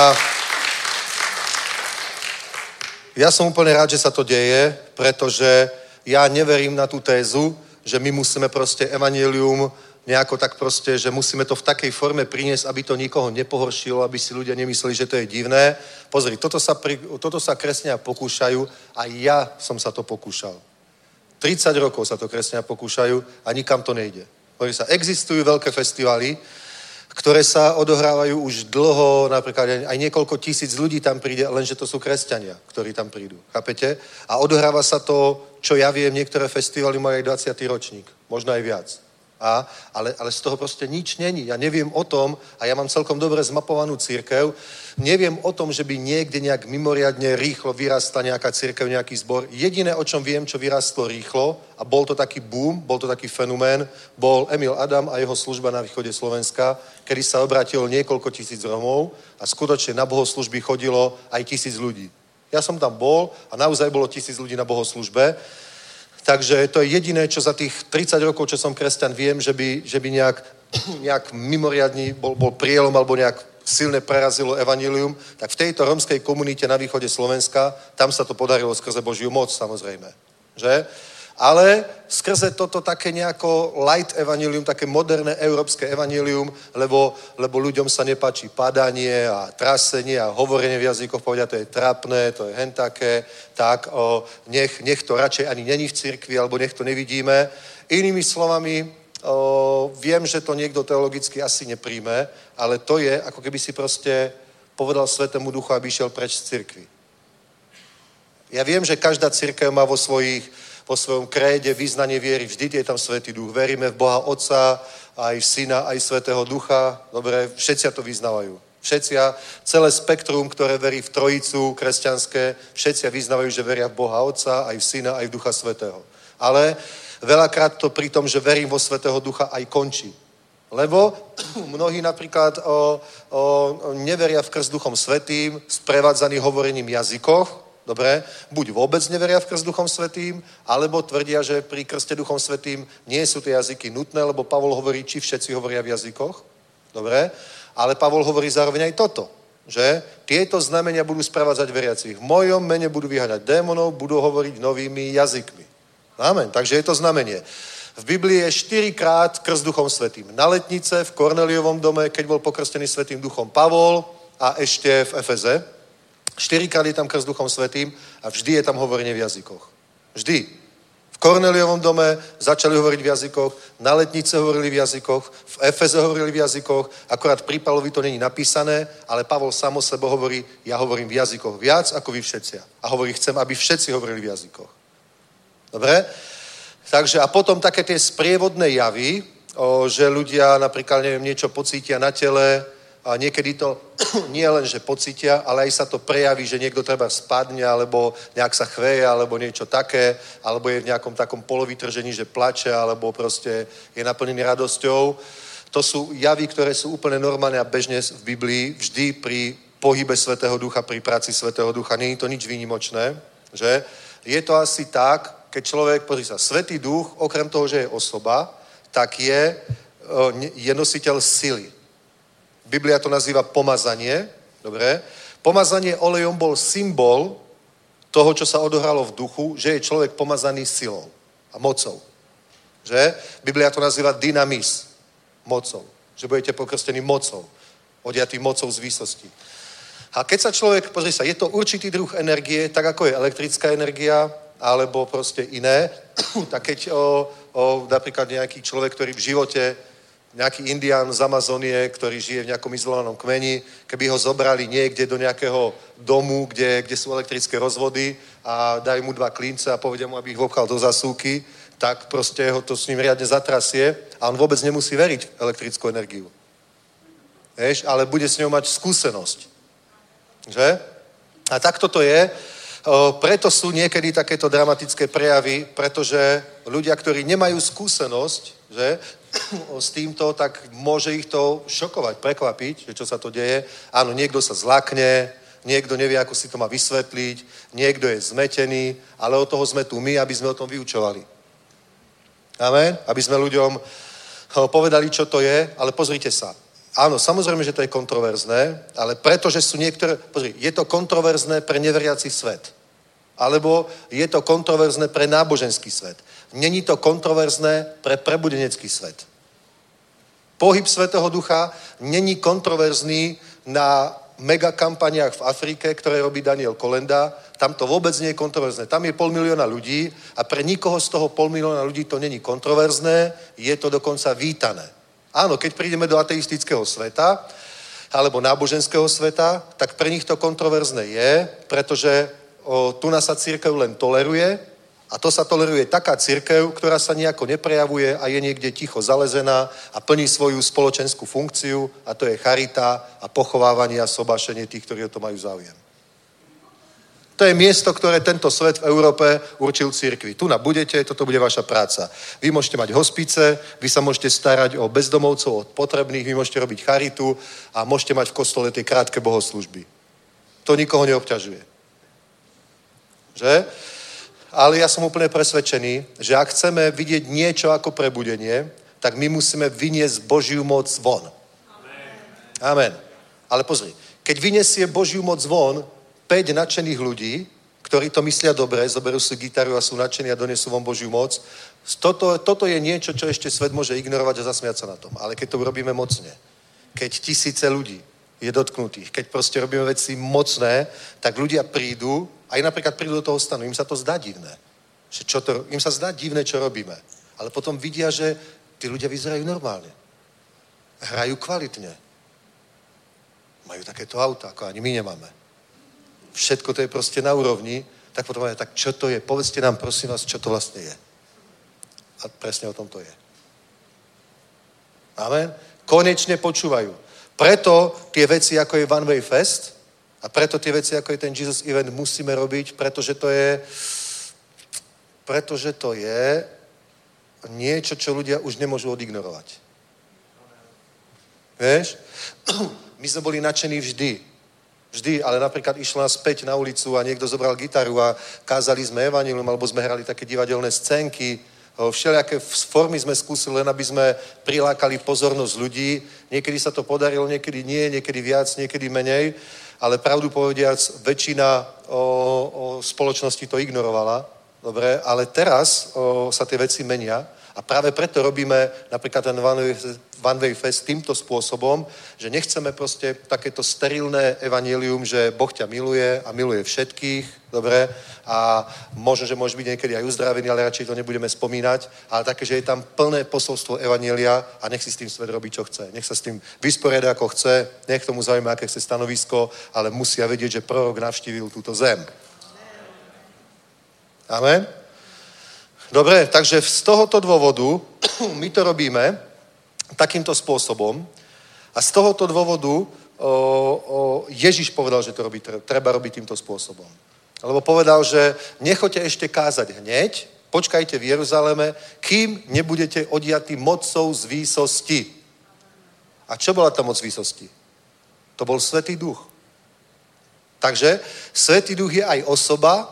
ja som úplne rád, že sa to deje, pretože ja neverím na tú tézu, že my musíme proste evanelium nejako tak proste, že musíme to v takej forme priniesť, aby to nikoho nepohoršilo, aby si ľudia nemysleli, že to je divné. Pozri, toto sa, pri, toto sa kresňania pokúšajú a ja som sa to pokúšal. 30 rokov sa to kresňania pokúšajú a nikam to nejde. Pozri sa, existujú veľké festivaly, ktoré sa odohrávajú už dlho, napríklad aj niekoľko tisíc ľudí tam príde, lenže to sú kresťania, ktorí tam prídu. Chápete? A odohráva sa to, čo ja viem, niektoré festivaly majú aj 20. ročník, možno aj viac. A, ale, ale z toho proste nič není. Ja neviem o tom, a ja mám celkom dobre zmapovanú církev, neviem o tom, že by niekde nejak mimoriadne rýchlo vyrastla nejaká církev, nejaký zbor. Jediné, o čom viem, čo vyrastlo rýchlo, a bol to taký boom, bol to taký fenomén, bol Emil Adam a jeho služba na východe Slovenska, kedy sa obratilo niekoľko tisíc Romov a skutočne na bohoslužby chodilo aj tisíc ľudí. Ja som tam bol a naozaj bolo tisíc ľudí na bohoslužbe. Takže to je jediné, čo za tých 30 rokov, čo som kresťan, viem, že by, že by nejak, nejak mimoriadný bol, bol prielom alebo nejak silne prerazilo evanílium, tak v tejto romskej komunite na východe Slovenska, tam sa to podarilo skrze Božiu moc, samozrejme. Že? ale skrze toto také nejako light evanilium, také moderné európske evanilium, lebo, lebo ľuďom sa nepáči padanie a trasenie a hovorenie v jazykoch, povedia, to je trapné, to je hentaké, tak o, nech, nech to radšej ani není v cirkvi, alebo nech to nevidíme. Inými slovami, o, viem, že to niekto teologicky asi nepríjme, ale to je, ako keby si proste povedal Svetému Duchu, aby išiel preč z cirkvi. Ja viem, že každá církev má vo svojich po svojom kréde význanie viery. Vždy je tam Svetý Duch. Veríme v Boha Otca, aj Syna, aj Svetého Ducha. Dobre, všetci to vyznávajú. Všetci, celé spektrum, ktoré verí v Trojicu kresťanské, všetci vyznávajú, že veria v Boha Otca, aj v Syna, aj v Ducha Svetého. Ale veľakrát to pri tom, že verím vo Svetého Ducha, aj končí. Lebo mnohí napríklad o, o, neveria v krst Duchom Svetým, sprevádzaný hovorením jazykoch, Dobre? Buď vôbec neveria v krst Duchom Svetým, alebo tvrdia, že pri krste Duchom Svetým nie sú tie jazyky nutné, lebo Pavol hovorí, či všetci hovoria v jazykoch. Dobre? Ale Pavol hovorí zároveň aj toto, že tieto znamenia budú sprevádzať veriacich. V mojom mene budú vyháňať démonov, budú hovoriť novými jazykmi. Amen. Takže je to znamenie. V Biblii je štyrikrát krst Duchom Svetým. Na letnice, v Korneliovom dome, keď bol pokrstený Svetým Duchom Pavol a ešte v Efeze. Štyrikrát je tam krst Duchom Svetým a vždy je tam hovorenie v jazykoch. Vždy. V Korneliovom dome začali hovoriť v jazykoch, na letnice hovorili v jazykoch, v Efeze hovorili v jazykoch, akorát pri Pavlovi to není napísané, ale Pavol sám o sebe hovorí, ja hovorím v jazykoch viac ako vy všetci. A hovorí, chcem, aby všetci hovorili v jazykoch. Dobre? Takže a potom také tie sprievodné javy, o, že ľudia napríklad, neviem, niečo pocítia na tele, a niekedy to nie len, že pocítia, ale aj sa to prejaví, že niekto treba spadne, alebo nejak sa chveje, alebo niečo také, alebo je v nejakom takom polovytržení, že plače, alebo proste je naplnený radosťou. To sú javy, ktoré sú úplne normálne a bežne v Biblii, vždy pri pohybe Svetého Ducha, pri práci Svetého Ducha. Není to nič výnimočné, že? Je to asi tak, keď človek, pozri sa, Svetý Duch, okrem toho, že je osoba, tak je, je nositeľ sily. Biblia to nazýva pomazanie, dobre? Pomazanie olejom bol symbol toho, čo sa odohralo v duchu, že je človek pomazaný silou a mocou. Že? Biblia to nazýva dynamis, mocou. Že budete pokrstení mocou, odiatý mocou z výsosti. A keď sa človek, pozri sa, je to určitý druh energie, tak ako je elektrická energia, alebo proste iné, tak keď o, o, napríklad nejaký človek, ktorý v živote nejaký indián z Amazonie, ktorý žije v nejakom izolovanom kmeni, keby ho zobrali niekde do nejakého domu, kde, kde sú elektrické rozvody a dajú mu dva klince a povedia mu, aby ich vopchal do zasúky, tak proste ho to s ním riadne zatrasie a on vôbec nemusí veriť v elektrickú energiu. Vieš, ale bude s ňou mať skúsenosť. Že? A takto to je. Preto sú niekedy takéto dramatické prejavy, pretože ľudia, ktorí nemajú skúsenosť že, s týmto, tak môže ich to šokovať, prekvapiť, že čo sa to deje. Áno, niekto sa zlakne, niekto nevie, ako si to má vysvetliť, niekto je zmetený, ale od toho sme tu my, aby sme o tom vyučovali. Amen? Aby sme ľuďom povedali, čo to je, ale pozrite sa. Áno, samozrejme, že to je kontroverzné, ale pretože sú niektoré... Pozri, je to kontroverzné pre neveriaci svet. Alebo je to kontroverzné pre náboženský svet. Není to kontroverzné pre prebudenecký svet. Pohyb Svetého Ducha není kontroverzný na megakampaniách v Afrike, ktoré robí Daniel Kolenda. Tam to vôbec nie je kontroverzné. Tam je pol milióna ľudí a pre nikoho z toho pol milióna ľudí to není kontroverzné, je to dokonca vítané. Áno, keď prídeme do ateistického sveta alebo náboženského sveta, tak pre nich to kontroverzné je, pretože o, tu nás sa církev len toleruje a to sa toleruje taká církev, ktorá sa nejako neprejavuje a je niekde ticho zalezená a plní svoju spoločenskú funkciu a to je charita a pochovávanie a sobášenie tých, ktorí o to majú záujem. To je miesto, ktoré tento svet v Európe určil církvi. Tu na budete, toto bude vaša práca. Vy môžete mať hospice, vy sa môžete starať o bezdomovcov, o potrebných, vy môžete robiť charitu a môžete mať v kostole tie krátke bohoslužby. To nikoho neobťažuje. Že? Ale ja som úplne presvedčený, že ak chceme vidieť niečo ako prebudenie, tak my musíme vyniesť Božiu moc von. Amen. Ale pozri, keď vyniesie Božiu moc von, 5 nadšených ľudí, ktorí to myslia dobre, zoberú si gitaru a sú nadšení a donesú vám Božiu moc. Toto, toto je niečo, čo ešte svet môže ignorovať a zasmiať sa na tom. Ale keď to urobíme mocne, keď tisíce ľudí je dotknutých, keď proste robíme veci mocné, tak ľudia prídu, aj napríklad prídu do toho stanu, im sa to zdá divné. Že čo to, im sa zdá divné, čo robíme. Ale potom vidia, že tí ľudia vyzerajú normálne. Hrajú kvalitne. Majú takéto auta, ako ani my nemáme všetko to je proste na úrovni, tak potom tak čo to je? Povedzte nám, prosím vás, čo to vlastne je. A presne o tom to je. Amen? Konečne počúvajú. Preto tie veci, ako je One Way Fest, a preto tie veci, ako je ten Jesus Event, musíme robiť, pretože to je pretože to je niečo, čo ľudia už nemôžu odignorovať. Vieš? My sme boli nadšení vždy. Vždy, ale napríklad išla späť na ulicu a niekto zobral gitaru a kázali sme evanilium, alebo sme hrali také divadelné scénky, všelijaké formy sme skúsili, len aby sme prilákali pozornosť ľudí. Niekedy sa to podarilo, niekedy nie, niekedy viac, niekedy menej, ale pravdu povediac, väčšina o, o spoločnosti to ignorovala. Dobre, ale teraz o, sa tie veci menia A práve preto robíme napríklad ten One Way, Fest týmto spôsobom, že nechceme proste takéto sterilné evanílium, že Boh ťa miluje a miluje všetkých, dobre, a možno, že môžeš byť niekedy aj uzdravený, ale radšej to nebudeme spomínať, ale také, že je tam plné posolstvo evanília a nech si s tým svet robí, čo chce. Nech sa s tým vysporiada, ako chce, nech tomu zaujíma, aké chce stanovisko, ale musia vedieť, že prorok navštívil túto zem. Amen. Dobre, takže z tohoto dôvodu my to robíme takýmto spôsobom a z tohoto dôvodu o, o, Ježiš povedal, že to robí, treba robiť týmto spôsobom. Lebo povedal, že nechoďte ešte kázať hneď, počkajte v Jeruzaleme, kým nebudete odiatí mocou z výsosti. A čo bola tá moc výsosti? To bol Svetý duch. Takže Svetý duch je aj osoba,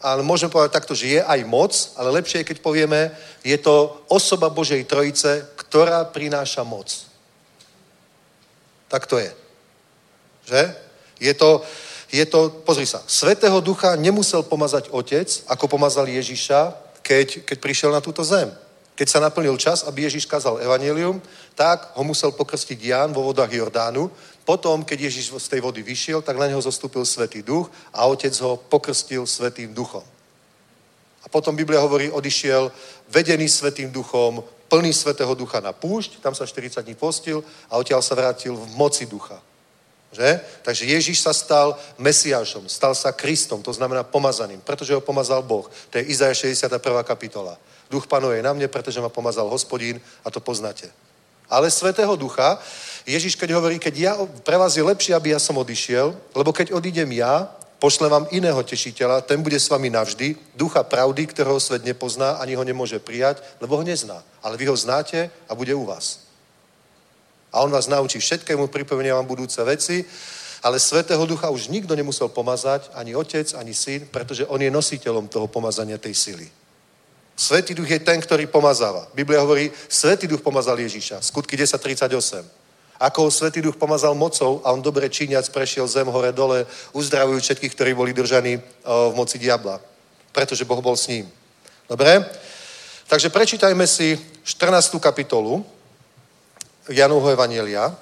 ale môžeme povedať takto, že je aj moc, ale lepšie je, keď povieme, je to osoba Božej Trojice, ktorá prináša moc. Tak to je. Že? Je to, je to, pozri sa, Svetého Ducha nemusel pomazať Otec, ako pomazal Ježiša, keď, keď prišiel na túto zem. Keď sa naplnil čas, aby Ježiš kázal evanelium, tak ho musel pokrstiť Ján vo vodách Jordánu. Potom, keď Ježiš z tej vody vyšiel, tak na neho zostúpil Svetý duch a otec ho pokrstil Svetým duchom. A potom Biblia hovorí, odišiel vedený Svetým duchom, plný Svetého ducha na púšť, tam sa 40 dní postil a odtiaľ sa vrátil v moci ducha. Že? Takže Ježiš sa stal Mesiášom, stal sa Kristom, to znamená pomazaným, pretože ho pomazal Boh. To je Izaja 61. kapitola. Duch panuje na mne, pretože ma pomazal hospodín a to poznáte. Ale Svetého Ducha, Ježiš keď hovorí, keď ja, pre vás je lepšie, aby ja som odišiel, lebo keď odídem ja, pošlem vám iného tešiteľa, ten bude s vami navždy, ducha pravdy, ktorého svet nepozná, ani ho nemôže prijať, lebo ho nezná. Ale vy ho znáte a bude u vás. A on vás naučí všetkému, pripomenia vám budúce veci, ale Svetého Ducha už nikto nemusel pomazať, ani otec, ani syn, pretože on je nositeľom toho pomazania tej sily. Svetý duch je ten, ktorý pomazáva. Biblia hovorí, Svetý duch pomazal Ježíša. Skutky 10.38. Ako ho Svetý duch pomazal mocou a on dobre číňac prešiel zem hore dole, uzdravujú všetkých, ktorí boli držaní v moci diabla. Pretože Boh bol s ním. Dobre? Takže prečítajme si 14. kapitolu Janovho Evangelia.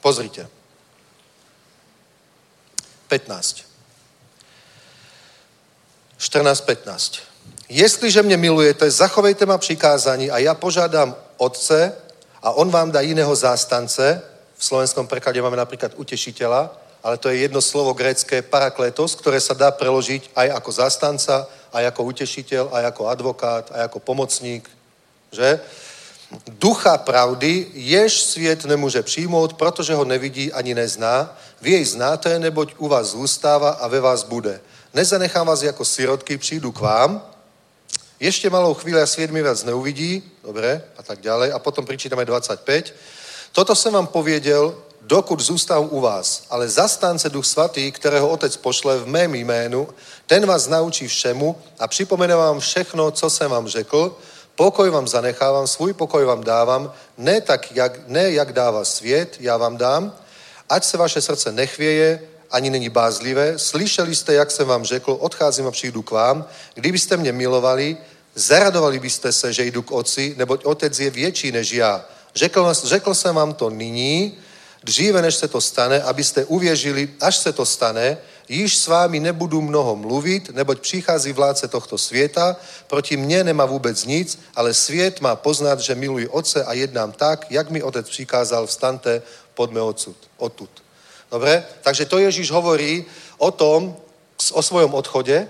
Pozrite. 15. 14.15. Jestliže mě milujete, zachovejte ma přikázání a já požádám Otce a On vám dá jiného zástance. V slovenskom preklade máme napríklad utešiteľa, ale to je jedno slovo grécké parakletos, ktoré sa dá preložiť aj ako zástanca, aj ako utešiteľ, aj ako advokát, aj ako pomocník. Že? Ducha pravdy, jež svět nemůže přijmout, protože ho nevidí ani nezná. Vy jej znáte, neboť u vás zůstává a ve vás bude. Nezanechám vás jako sirotky, přijdu k vám, ešte malou chvíľu a sviet mi viac neuvidí, dobre, a tak ďalej. A potom pričítame 25. Toto som vám poviedel, dokud zůstávám u vás. Ale zastánce Duch Svatý, ktorého Otec pošle v mém jménu, ten vás naučí všemu a připomene vám všechno, co jsem vám řekl. Pokoj vám zanechávám, svůj pokoj vám dávám, ne tak, jak, ne jak dává svět, já vám dám. Ať se vaše srdce nechvieje, ani není bázlivé. Slyšeli jste, jak jsem vám řekl, odcházím a přijdu k vám. Kdybyste mě milovali, zaradovali byste se, že jdu k otci, neboť otec je větší než já. Řekl, řekl jsem vám to nyní, dříve než se to stane, abyste uvěřili, až se to stane, již s vámi nebudu mnoho mluvit, neboť přichází vládce tohto světa, proti mně nemá vůbec nic, ale svět má poznat, že miluji otce a jednám tak, jak mi otec přikázal, vstante, poďme odsud, odtud. Dobre? Takže to Ježiš hovorí o tom, o svojom odchode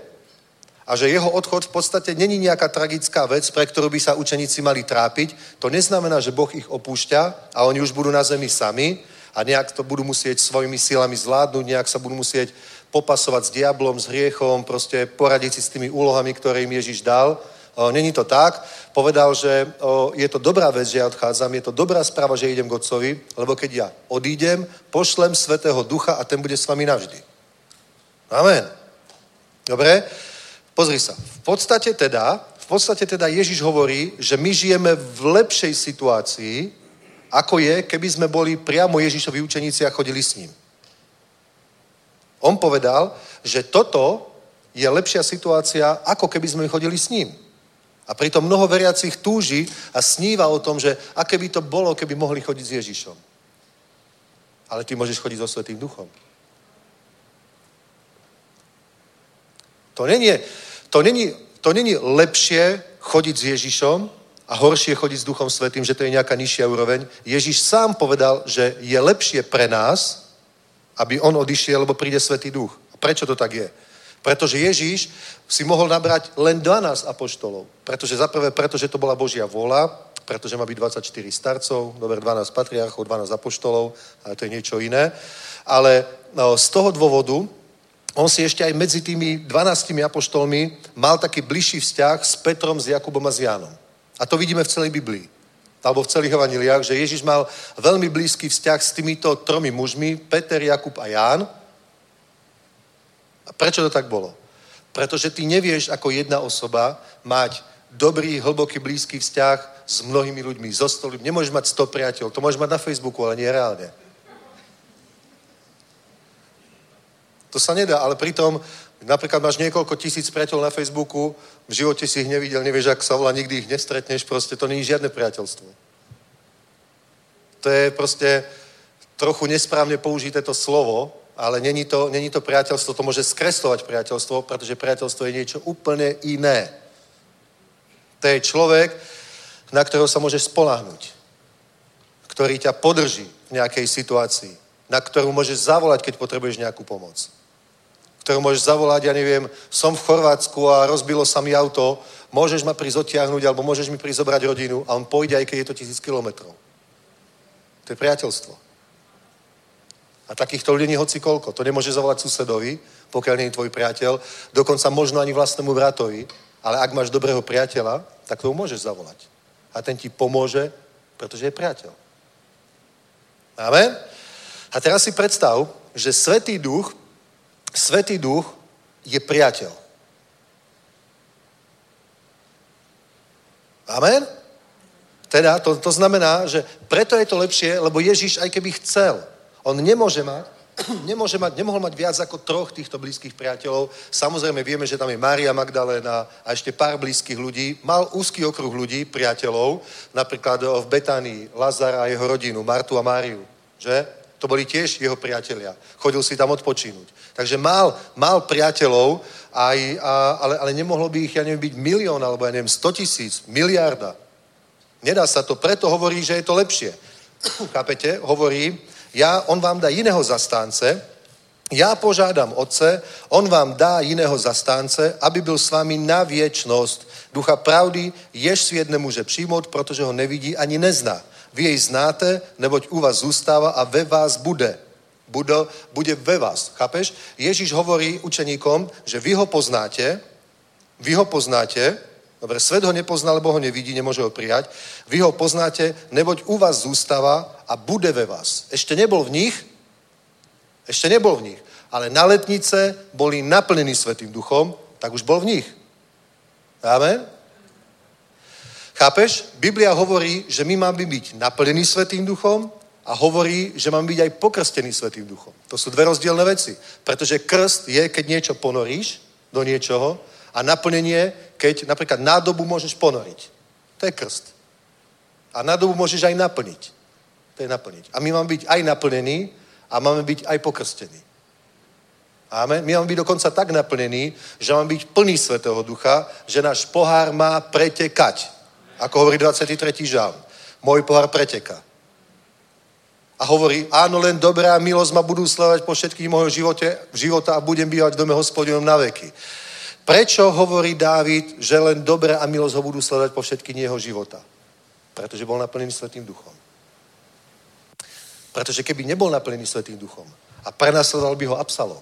a že jeho odchod v podstate není nejaká tragická vec, pre ktorú by sa učeníci mali trápiť. To neznamená, že Boh ich opúšťa a oni už budú na zemi sami a nejak to budú musieť svojimi silami zvládnuť, nejak sa budú musieť popasovať s diablom, s hriechom, proste poradiť si s tými úlohami, ktoré im Ježiš dal. Není to tak. Povedal, že je to dobrá vec, že ja odchádzam, je to dobrá správa, že idem k Otcovi, lebo keď ja odídem, pošlem Svetého Ducha a ten bude s vami navždy. Amen. Dobre? Pozri sa. V podstate teda, v podstate teda Ježiš hovorí, že my žijeme v lepšej situácii, ako je, keby sme boli priamo Ježišovi učeníci a chodili s ním. On povedal, že toto je lepšia situácia, ako keby sme chodili s ním. A pritom mnoho veriacich túži a sníva o tom, že aké by to bolo, keby mohli chodiť s Ježišom. Ale ty môžeš chodiť so Svetým duchom. To není, to není, to není lepšie chodiť s Ježišom a horšie chodiť s Duchom Svetým, že to je nejaká nižšia úroveň. Ježiš sám povedal, že je lepšie pre nás, aby on odišiel, lebo príde Svetý Duch. A prečo to tak je? Pretože Ježíš si mohol nabrať len 12 apoštolov. Pretože za prvé, pretože to bola Božia vôľa, pretože má byť 24 starcov, dober 12 patriarchov, 12 apoštolov, ale to je niečo iné. Ale no, z toho dôvodu on si ešte aj medzi tými 12 apoštolmi mal taký bližší vzťah s Petrom, s Jakubom a s Jánom. A to vidíme v celej Biblii. Alebo v celých evaniliách, že Ježiš mal veľmi blízky vzťah s týmito tromi mužmi, Peter, Jakub a Ján. A prečo to tak bolo? Pretože ty nevieš ako jedna osoba mať dobrý, hlboký, blízky vzťah s mnohými ľuďmi, so stolím. Nemôžeš mať 100 priateľov, to môžeš mať na Facebooku, ale nie reálne. To sa nedá, ale pritom napríklad máš niekoľko tisíc priateľov na Facebooku, v živote si ich nevidel, nevieš, ak sa volá, nikdy ich nestretneš, proste to není žiadne priateľstvo. To je proste trochu nesprávne použité to slovo, ale není to, není to priateľstvo, to môže skreslovať priateľstvo, pretože priateľstvo je niečo úplne iné. To je človek, na ktorého sa môžeš spolahnuť, ktorý ťa podrží v nejakej situácii, na ktorú môžeš zavolať, keď potrebuješ nejakú pomoc ktorú môžeš zavolať, ja neviem, som v Chorvátsku a rozbilo sa mi auto, môžeš ma prísť odtiahnuť, alebo môžeš mi prísť zobrať rodinu a on pôjde, aj keď je to tisíc kilometrov. To je priateľstvo. A takýchto ľudí hoci koľko. To nemôže zavolať susedovi, pokiaľ nie je tvoj priateľ, dokonca možno ani vlastnému bratovi, ale ak máš dobrého priateľa, tak to môžeš zavolať. A ten ti pomôže, pretože je priateľ. Amen? A teraz si predstav, že Svetý Duch Svetý duch je priateľ. Amen? Teda to, to znamená, že preto je to lepšie, lebo Ježiš, aj keby chcel, on nemôže mať, nemôže mať, nemohol mať viac ako troch týchto blízkych priateľov. Samozrejme vieme, že tam je Mária Magdalena a ešte pár blízkych ľudí. Mal úzky okruh ľudí, priateľov, napríklad v Betánii Lazara a jeho rodinu, Martu a Máriu. Že? To boli tiež jeho priatelia. Chodil si tam odpočínuť. Takže mal, mal priateľov, aj, a, ale, ale nemohlo by ich, ja neviem, byť milión, alebo ja neviem, 100 tisíc, miliarda. Nedá sa to, preto hovorí, že je to lepšie. Chápete? Hovorí, ja, on vám dá iného zastánce, ja požádám Otce, on vám dá jiného zastánce, aby byl s vámi na věčnost. Ducha pravdy, jež svět nemůže přijmout, protože ho nevidí ani nezná. Vy jej znáte, neboť u vás zůstává a ve vás bude bude, bude ve vás. Chápeš? Ježíš hovorí učeníkom, že vy ho poznáte, vy ho poznáte, dobre, svet ho nepozná, lebo ho nevidí, nemôže ho prijať, vy ho poznáte, neboť u vás zústava a bude ve vás. Ešte nebol v nich, ešte nebol v nich, ale na letnice boli naplnení Svetým duchom, tak už bol v nich. Amen? Chápeš? Biblia hovorí, že my máme byť naplnení Svetým duchom a hovorí, že mám byť aj pokrstený Svetým duchom. To sú dve rozdielne veci. Pretože krst je, keď niečo ponoríš do niečoho a naplnenie, keď napríklad nádobu môžeš ponoriť. To je krst. A nádobu môžeš aj naplniť. To je naplniť. A my máme byť aj naplnení a máme byť aj pokrstení. Amen. My máme byť dokonca tak naplnení, že máme byť plný Svetého Ducha, že náš pohár má pretekať. Ako hovorí 23. žalm. Môj pohár preteká a hovorí, áno, len dobrá milosť ma budú sledovať po všetkých môjho živote, života a budem bývať v dome hospodinom na veky. Prečo hovorí Dávid, že len dobré a milosť ho budú sledovať po všetky jeho života? Pretože bol naplnený Svetým duchom. Pretože keby nebol naplnený Svetým duchom a prenasledoval by ho Absalom,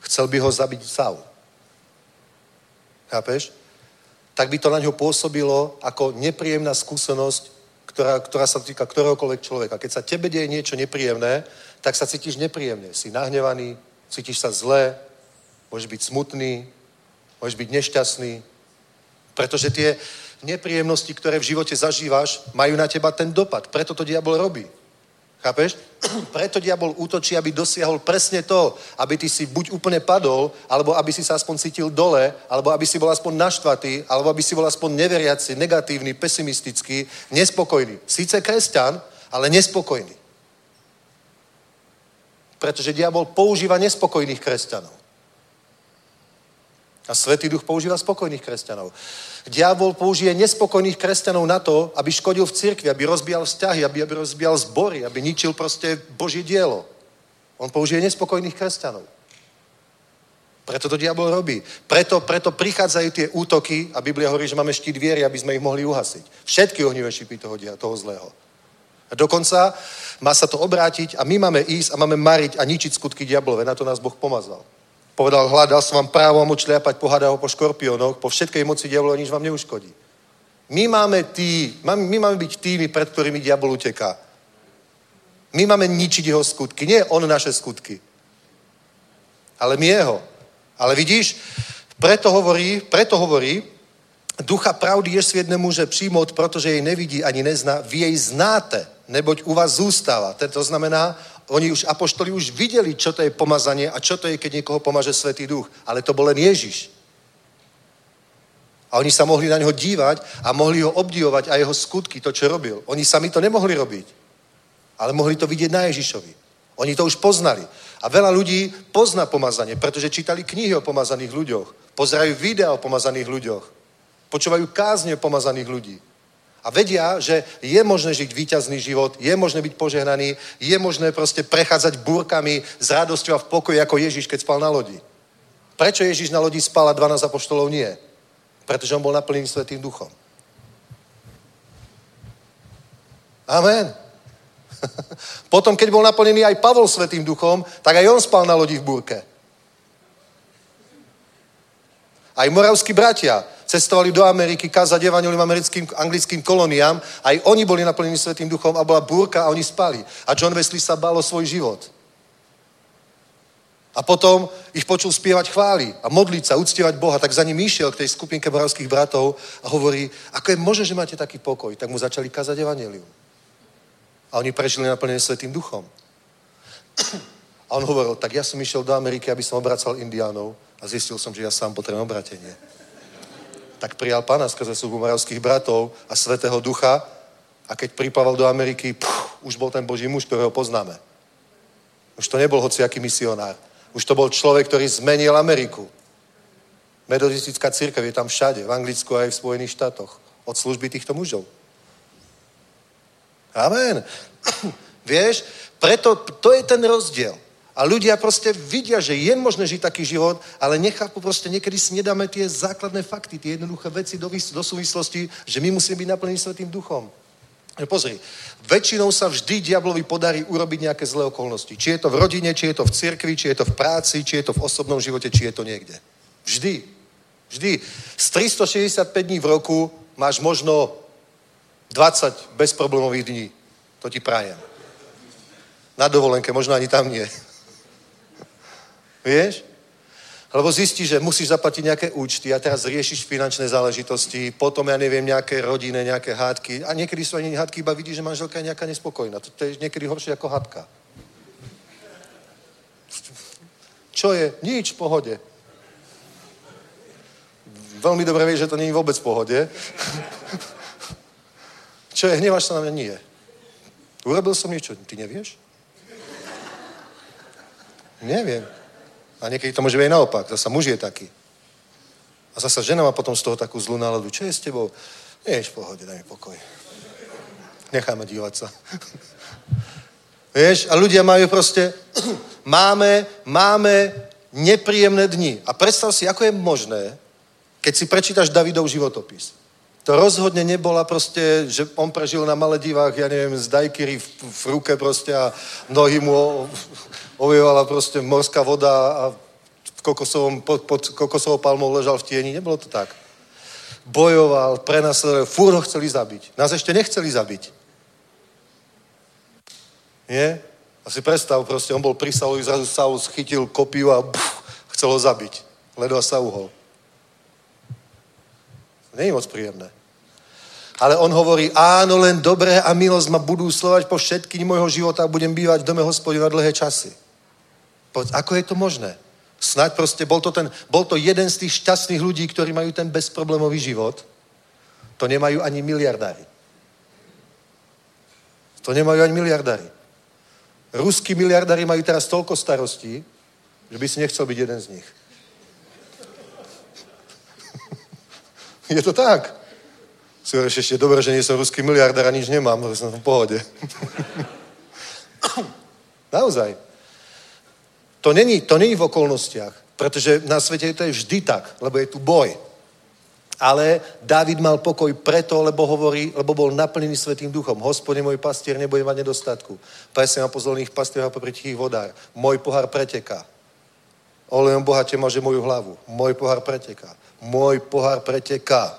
chcel by ho zabiť Saul. Chápeš? Tak by to na ňo pôsobilo ako nepríjemná skúsenosť ktorá, ktorá sa týka ktoréhokoľvek človeka. Keď sa tebe deje niečo nepríjemné, tak sa cítiš nepríjemne. Si nahnevaný, cítiš sa zle, môžeš byť smutný, môžeš byť nešťastný, pretože tie nepríjemnosti, ktoré v živote zažívaš, majú na teba ten dopad. Preto to diabol robí. Chápeš? Preto diabol útočí, aby dosiahol presne to, aby ty si buď úplne padol, alebo aby si sa aspoň cítil dole, alebo aby si bol aspoň naštvatý, alebo aby si bol aspoň neveriaci, negatívny, pesimistický, nespokojný. Síce kresťan, ale nespokojný. Pretože diabol používa nespokojných kresťanov. A Svetý duch používa spokojných kresťanov. Diabol použije nespokojných kresťanov na to, aby škodil v cirkvi, aby rozbíjal vzťahy, aby, aby rozbíjal zbory, aby ničil proste Božie dielo. On použije nespokojných kresťanov. Preto to diabol robí. Preto, preto prichádzajú tie útoky a Biblia hovorí, že máme štít viery, aby sme ich mohli uhasiť. Všetky ohnivé šipy toho, toho zlého. A dokonca má sa to obrátiť a my máme ísť a máme mariť a ničiť skutky diablové. Na to nás Boh pomazal. Povedal, hľadal som vám právo moc šliapať po hadách, po škorpiónoch, po všetkej moci diabolu nič vám neuškodí. My máme, tí, my máme byť tými, pred ktorými diabol uteká. My máme ničiť jeho skutky. Nie on naše skutky. Ale my jeho. Ale vidíš, preto hovorí, preto hovorí, ducha pravdy je svět nemůže přijmout, protože jej nevidí ani nezná, vy jej znáte, neboť u vás zůstává. To znamená, oni už, apoštoli už videli, čo to je pomazanie a čo to je, keď niekoho pomaže Svetý duch. Ale to bol len Ježiš. A oni sa mohli na neho dívať a mohli ho obdivovať a jeho skutky, to, čo robil. Oni sami to nemohli robiť. Ale mohli to vidieť na Ježišovi. Oni to už poznali. A veľa ľudí pozná pomazanie, pretože čítali knihy o pomazaných ľuďoch. Pozerajú videa o pomazaných ľuďoch. Počúvajú kázne o pomazaných ľudí. A vedia, že je možné žiť výťazný život, je možné byť požehnaný, je možné proste prechádzať búrkami s radosťou a v pokoji ako Ježiš, keď spal na lodi. Prečo Ježiš na lodi spal a 12 apoštolov nie? Pretože on bol naplnený Svetým duchom. Amen. Potom, keď bol naplnený aj Pavol Svetým duchom, tak aj on spal na lodi v búrke. Aj moravskí bratia cestovali do Ameriky kázať evangelium americkým, anglickým kolóniám. Aj oni boli naplnení Svetým duchom a bola búrka a oni spali. A John Wesley sa bál o svoj život. A potom ich počul spievať chvály a modliť sa, uctievať Boha, tak za ním išiel k tej skupinke moravských bratov a hovorí, ako je možné, že máte taký pokoj. Tak mu začali kázať evangelium. A oni prežili naplnené Svetým duchom. A on hovoril, tak ja som išiel do Ameriky, aby som obracal indiánov a zistil som, že ja sám potrebujem obratenie tak prijal pána skrze moravských bratov a Svetého Ducha a keď priplával do Ameriky, puf, už bol ten Boží muž, ktorého poznáme. Už to nebol hociaký misionár. Už to bol človek, ktorý zmenil Ameriku. Metodistická církev je tam všade, v Anglicku aj v Spojených štátoch. Od služby týchto mužov. Amen. Vieš, preto to je ten rozdiel. A ľudia proste vidia, že je možné žiť taký život, ale nechápu proste, niekedy si nedáme tie základné fakty, tie jednoduché veci do, do súvislosti, že my musíme byť naplnení Svetým duchom. Pozri, väčšinou sa vždy diablovi podarí urobiť nejaké zlé okolnosti. Či je to v rodine, či je to v cirkvi, či je to v práci, či je to v osobnom živote, či je to niekde. Vždy. Vždy. Z 365 dní v roku máš možno 20 bezproblémových dní. To ti prajem. Na dovolenke, možno ani tam nie. Vieš? Lebo zistíš, že musíš zaplatiť nejaké účty a teraz riešiš finančné záležitosti, potom, ja neviem, nejaké rodiny, nejaké hádky. A niekedy sú ani hádky, iba vidíš, že manželka je nejaká nespokojná. To, to je niekedy horšie ako hádka. Čo je? Nič, v pohode. Veľmi dobre vieš, že to je vôbec v pohode. Čo je? Hnevaš sa na mňa? Nie. Urobil som niečo. Ty nevieš? Neviem. A niekedy to môže byť aj naopak. Zasa muž je taký. A zasa žena má potom z toho takú zlú náladu. Čo je s tebou? Nie, v pohode, daj mi pokoj. Necháme dívať sa. Vieš, a ľudia majú proste, máme, máme nepríjemné dni. A predstav si, ako je možné, keď si prečítaš Davidov životopis. To rozhodne nebola proste, že on prežil na Maledivách, ja neviem, z dajkyry v, v ruke proste a nohy mu ovievala proste morská voda a kokosovom, pod, pod kokosovou palmou ležal v tieni. Nebolo to tak. Bojoval, prenasledoval, fúr ho chceli zabiť. Nás ešte nechceli zabiť. Nie? A si predstav, proste on bol pri Saulovi, zrazu Saul schytil kopiu a buf, chcel ho zabiť. Ledva sa uhol. Není moc príjemné. Ale on hovorí, áno, len dobré a milosť ma budú slovať po všetky môjho života a budem bývať v dome hospodina dlhé časy. Povedz, ako je to možné? Snaď proste, bol to, ten, bol to jeden z tých šťastných ľudí, ktorí majú ten bezproblémový život. To nemajú ani miliardári. To nemajú ani miliardári. Ruskí miliardári majú teraz toľko starostí, že by si nechcel byť jeden z nich. Je to tak. Si hovoríš ešte dobre, že nie som ruský miliardár a nič nemám, som v pohode. Naozaj. To není, to není v okolnostiach, pretože na svete to je vždy tak, lebo je tu boj. Ale David mal pokoj preto, lebo hovorí, lebo bol naplnený Svetým duchom. Hospodin, môj pastier, nebude mať nedostatku. Presne ma pozvolných pastierov a popri tichých vodách. Môj pohár preteká. Olejom bohate maže moju hlavu. Môj pohár preteká. Môj pohár preteká.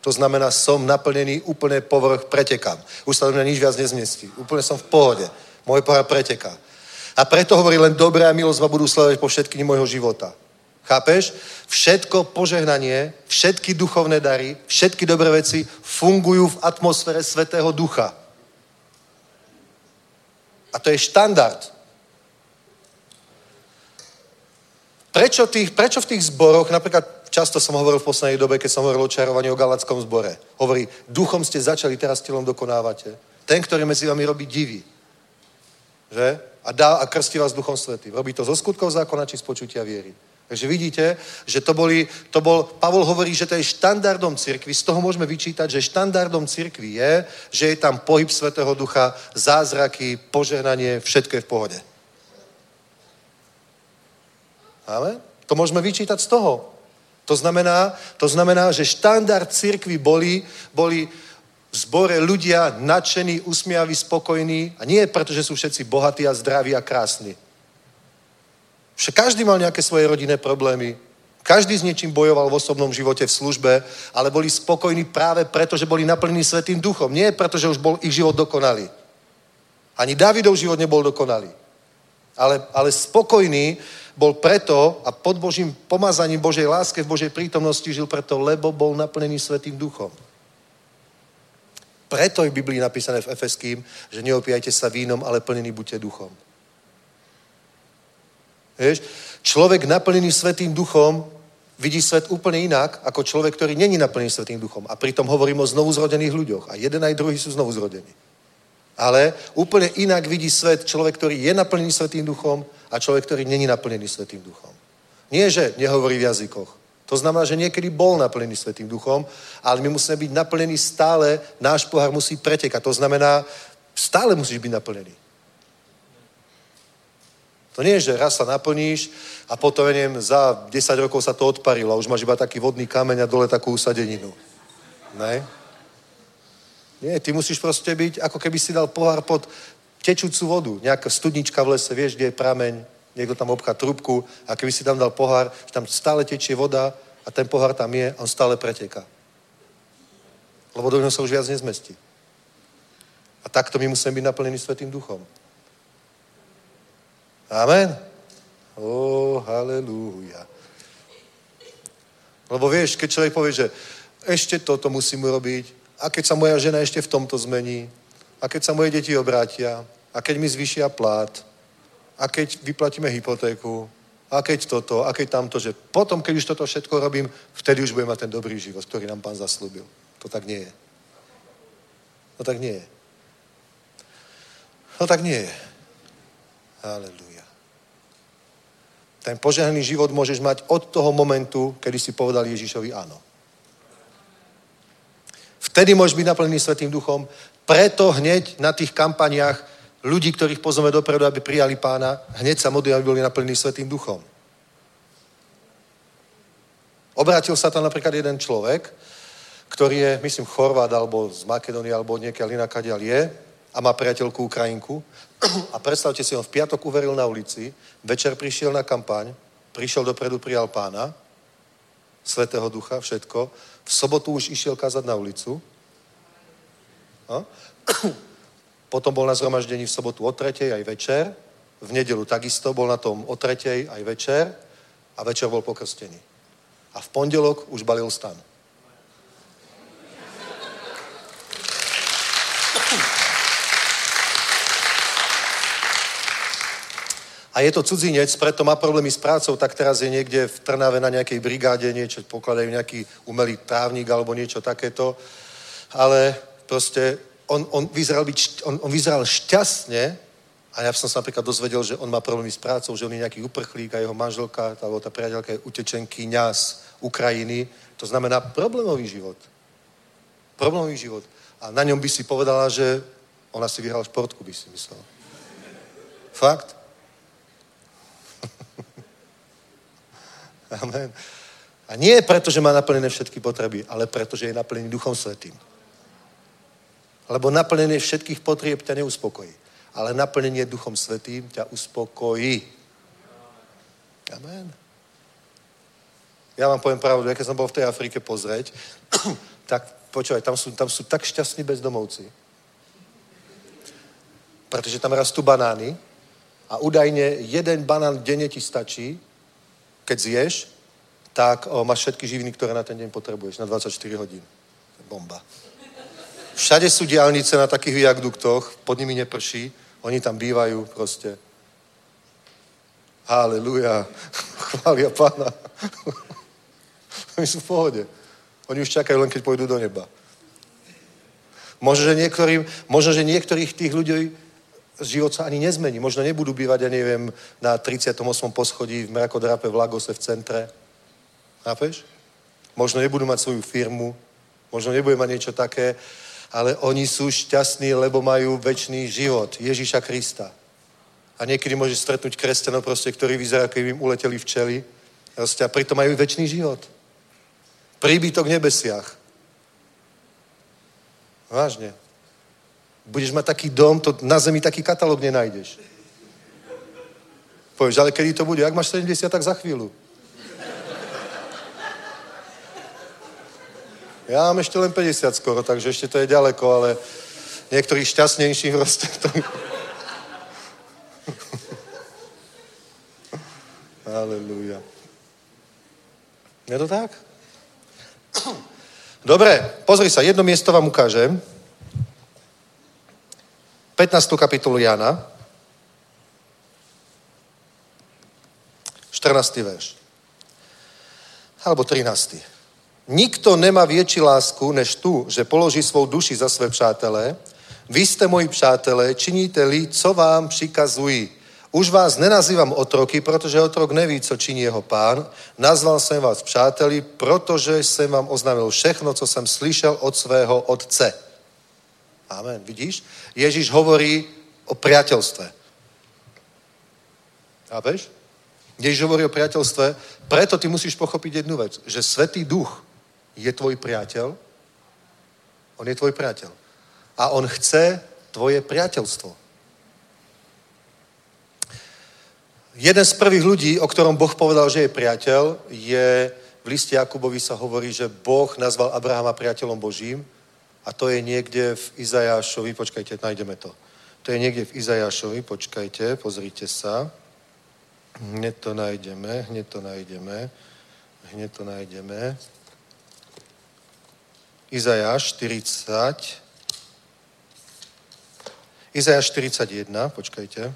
To znamená, som naplnený, úplne povrch pretekám. Už sa do mňa nič viac nezmestí. Úplne som v pohode. Môj pohár preteká. A preto hovorí len dobré a milosť ma budú sledovať po všetky môjho života. Chápeš? Všetko požehnanie, všetky duchovné dary, všetky dobré veci fungujú v atmosfére Svetého Ducha. A to je štandard. Prečo, tých, prečo v tých zboroch, napríklad často som hovoril v poslednej dobe, keď som hovoril o čarovaní o galackom zbore, hovorí, duchom ste začali, teraz telom dokonávate. Ten, ktorý medzi vami robí divy. Že? A, dá, a krstí vás duchom svetým. Robí to zo skutkov zákona či z počutia viery. Takže vidíte, že to, boli, to bol, Pavol hovorí, že to je štandardom cirkvi, z toho môžeme vyčítať, že štandardom cirkvi je, že je tam pohyb Svetého Ducha, zázraky, požehnanie, všetko je v pohode. Amen? To môžeme vyčítať z toho. To znamená, to znamená že štandard cirkvi boli, boli v zbore ľudia nadšení, usmiaví, spokojní a nie preto, že sú všetci bohatí a zdraví a krásni. Však každý mal nejaké svoje rodinné problémy. Každý s niečím bojoval v osobnom živote, v službe, ale boli spokojní práve preto, že boli naplnení Svetým duchom. Nie preto, že už bol ich život dokonalý. Ani Davidov život nebol dokonalý. Ale, ale spokojný bol preto a pod Božím pomazaním Božej láske v Božej prítomnosti žil preto, lebo bol naplnený Svetým duchom. Preto je v Biblii napísané v Efeským, že neopíjajte sa vínom, ale plnený buďte duchom. Vieš? Človek naplnený Svetým duchom vidí svet úplne inak, ako človek, ktorý není naplnený Svetým duchom. A pritom hovorím o znovuzrodených ľuďoch. A jeden aj druhý sú znovuzrodení. Ale úplne inak vidí svet človek, ktorý je naplnený Svetým duchom a človek, ktorý není naplnený Svetým duchom. Nie, že nehovorí v jazykoch. To znamená, že niekedy bol naplnený Svetým duchom, ale my musíme byť naplnení stále, náš pohár musí pretekať. To znamená, stále musíš byť naplnený. To nie je, že raz sa naplníš a potom, neviem, za 10 rokov sa to odparilo a už máš iba taký vodný kameň a dole takú usadeninu. Ne? Nie, ty musíš proste byť, ako keby si dal pohár pod tečúcu vodu. Nejaká studnička v lese, vieš, kde je prameň, niekto tam obchá trubku a keby si tam dal pohár, že tam stále tečie voda a ten pohár tam je a on stále preteká. Lebo do sa už viac nezmestí. A takto my musíme byť naplnení Svetým duchom. Amen. Ó, oh, halleluja. Lebo vieš, keď človek povie, že ešte toto musím urobiť, a keď sa moja žena ešte v tomto zmení, a keď sa moje deti obrátia, a keď mi zvyšia plát, a keď vyplatíme hypotéku, a keď toto, a keď tamto, že potom, keď už toto všetko robím, vtedy už budem mať ten dobrý život, ktorý nám pán zaslúbil. To tak nie je. To tak nie je. To tak nie je. Halleluja. Ten požehnaný život môžeš mať od toho momentu, kedy si povedal Ježišovi áno. Vtedy môžeš byť naplnený Svetým duchom. Preto hneď na tých kampaniách ľudí, ktorých pozveme dopredu, aby prijali pána, hneď sa modlili, aby boli naplnení Svetým duchom. Obrátil sa tam napríklad jeden človek, ktorý je, myslím, Chorvát, alebo z Makedónie, alebo niekiaľ inakadiaľ je a má priateľku Ukrajinku. A predstavte si, on v piatok uveril na ulici, večer prišiel na kampaň, prišiel dopredu, prijal pána, Svetého Ducha, všetko. V sobotu už išiel kázať na ulicu. A? Potom bol na zhromaždení v sobotu o tretej aj večer. V nedelu takisto bol na tom o tretej aj večer. A večer bol pokrstený. A v pondelok už balil stan. A je to cudzinec, preto má problémy s prácou, tak teraz je niekde v Trnave na nejakej brigáde, niečo pokladajú nejaký umelý trávnik alebo niečo takéto. Ale proste on, on, vyzeral, byť, on, on vyzeral šťastne a ja som sa napríklad dozvedel, že on má problémy s prácou, že on je nejaký uprchlík a jeho manželka, alebo tá priateľka je utečenkyňa z Ukrajiny. To znamená problémový život. Problémový život. A na ňom by si povedala, že ona si vyhrala športku, by si myslel. Fakt? Amen. A nie preto, že má naplnené všetky potreby, ale preto, že je naplnený Duchom Svetým. Lebo naplnenie všetkých potrieb ťa neuspokojí. Ale naplnenie Duchom Svetým ťa uspokojí. Amen. Ja vám poviem pravdu, keď som bol v tej Afrike pozrieť, tak počúvaj, tam sú, tam sú tak šťastní bezdomovci. Pretože tam rastú banány a údajne jeden banán denne ti stačí, keď zješ, tak o, máš všetky živiny, ktoré na ten deň potrebuješ, na 24 hodín. Bomba. Všade sú diálnice na takých viaduktoch, pod nimi neprší, oni tam bývajú proste. Haleluja. Chvália pána. Oni sú v pohode. Oni už čakajú len, keď pôjdu do neba. Možno, že, niektorým, možno, že niektorých tých ľudí život sa ani nezmení. Možno nebudú bývať, ja neviem, na 38. poschodí v mrakodrape v Lagose v centre. Chápeš? Možno nebudú mať svoju firmu, možno nebudú mať niečo také, ale oni sú šťastní, lebo majú väčší život Ježíša Krista. A niekedy môžeš stretnúť kresťanov, proste, ktorí vyzerajú, ako im uleteli včely. Proste, a pritom majú väčší život. Príbytok v nebesiach. Vážne. Budeš mať taký dom, to na zemi taký katalóg nenájdeš. Povieš, ale kedy to bude? Ak máš 70, tak za chvíľu. Ja mám ešte len 50 skoro, takže ešte to je ďaleko, ale niektorých šťastnejších proste to... Aleluja. Je to tak? Dobre, pozri sa, jedno miesto vám ukážem. 15. kapitolu Jana, 14. verš. Alebo 13. Nikto nemá větší lásku, než tu, že položí svou duši za své přátelé. Vy jste moji přátelé, činíte-li, co vám přikazují. Už vás nenazývam otroky, protože otrok neví, co činí jeho pán. Nazval jsem vás přáteli, protože jsem vám oznámil všechno, co jsem slyšel od svého otce. Amen. Vidíš? Ježíš hovorí o priateľstve. Chápeš? Ježíš hovorí o priateľstve, preto ty musíš pochopiť jednu vec, že Svetý Duch je tvoj priateľ, on je tvoj priateľ. A on chce tvoje priateľstvo. Jeden z prvých ľudí, o ktorom Boh povedal, že je priateľ, je v liste Jakubovi sa hovorí, že Boh nazval Abrahama priateľom Božím a to je niekde v Izajášovi, počkajte, nájdeme to. To je niekde v Izajášovi, počkajte, pozrite sa. Hneď to nájdeme, hneď to nájdeme, hneď to nájdeme. Izajáš 40. Izajáš 41, počkajte.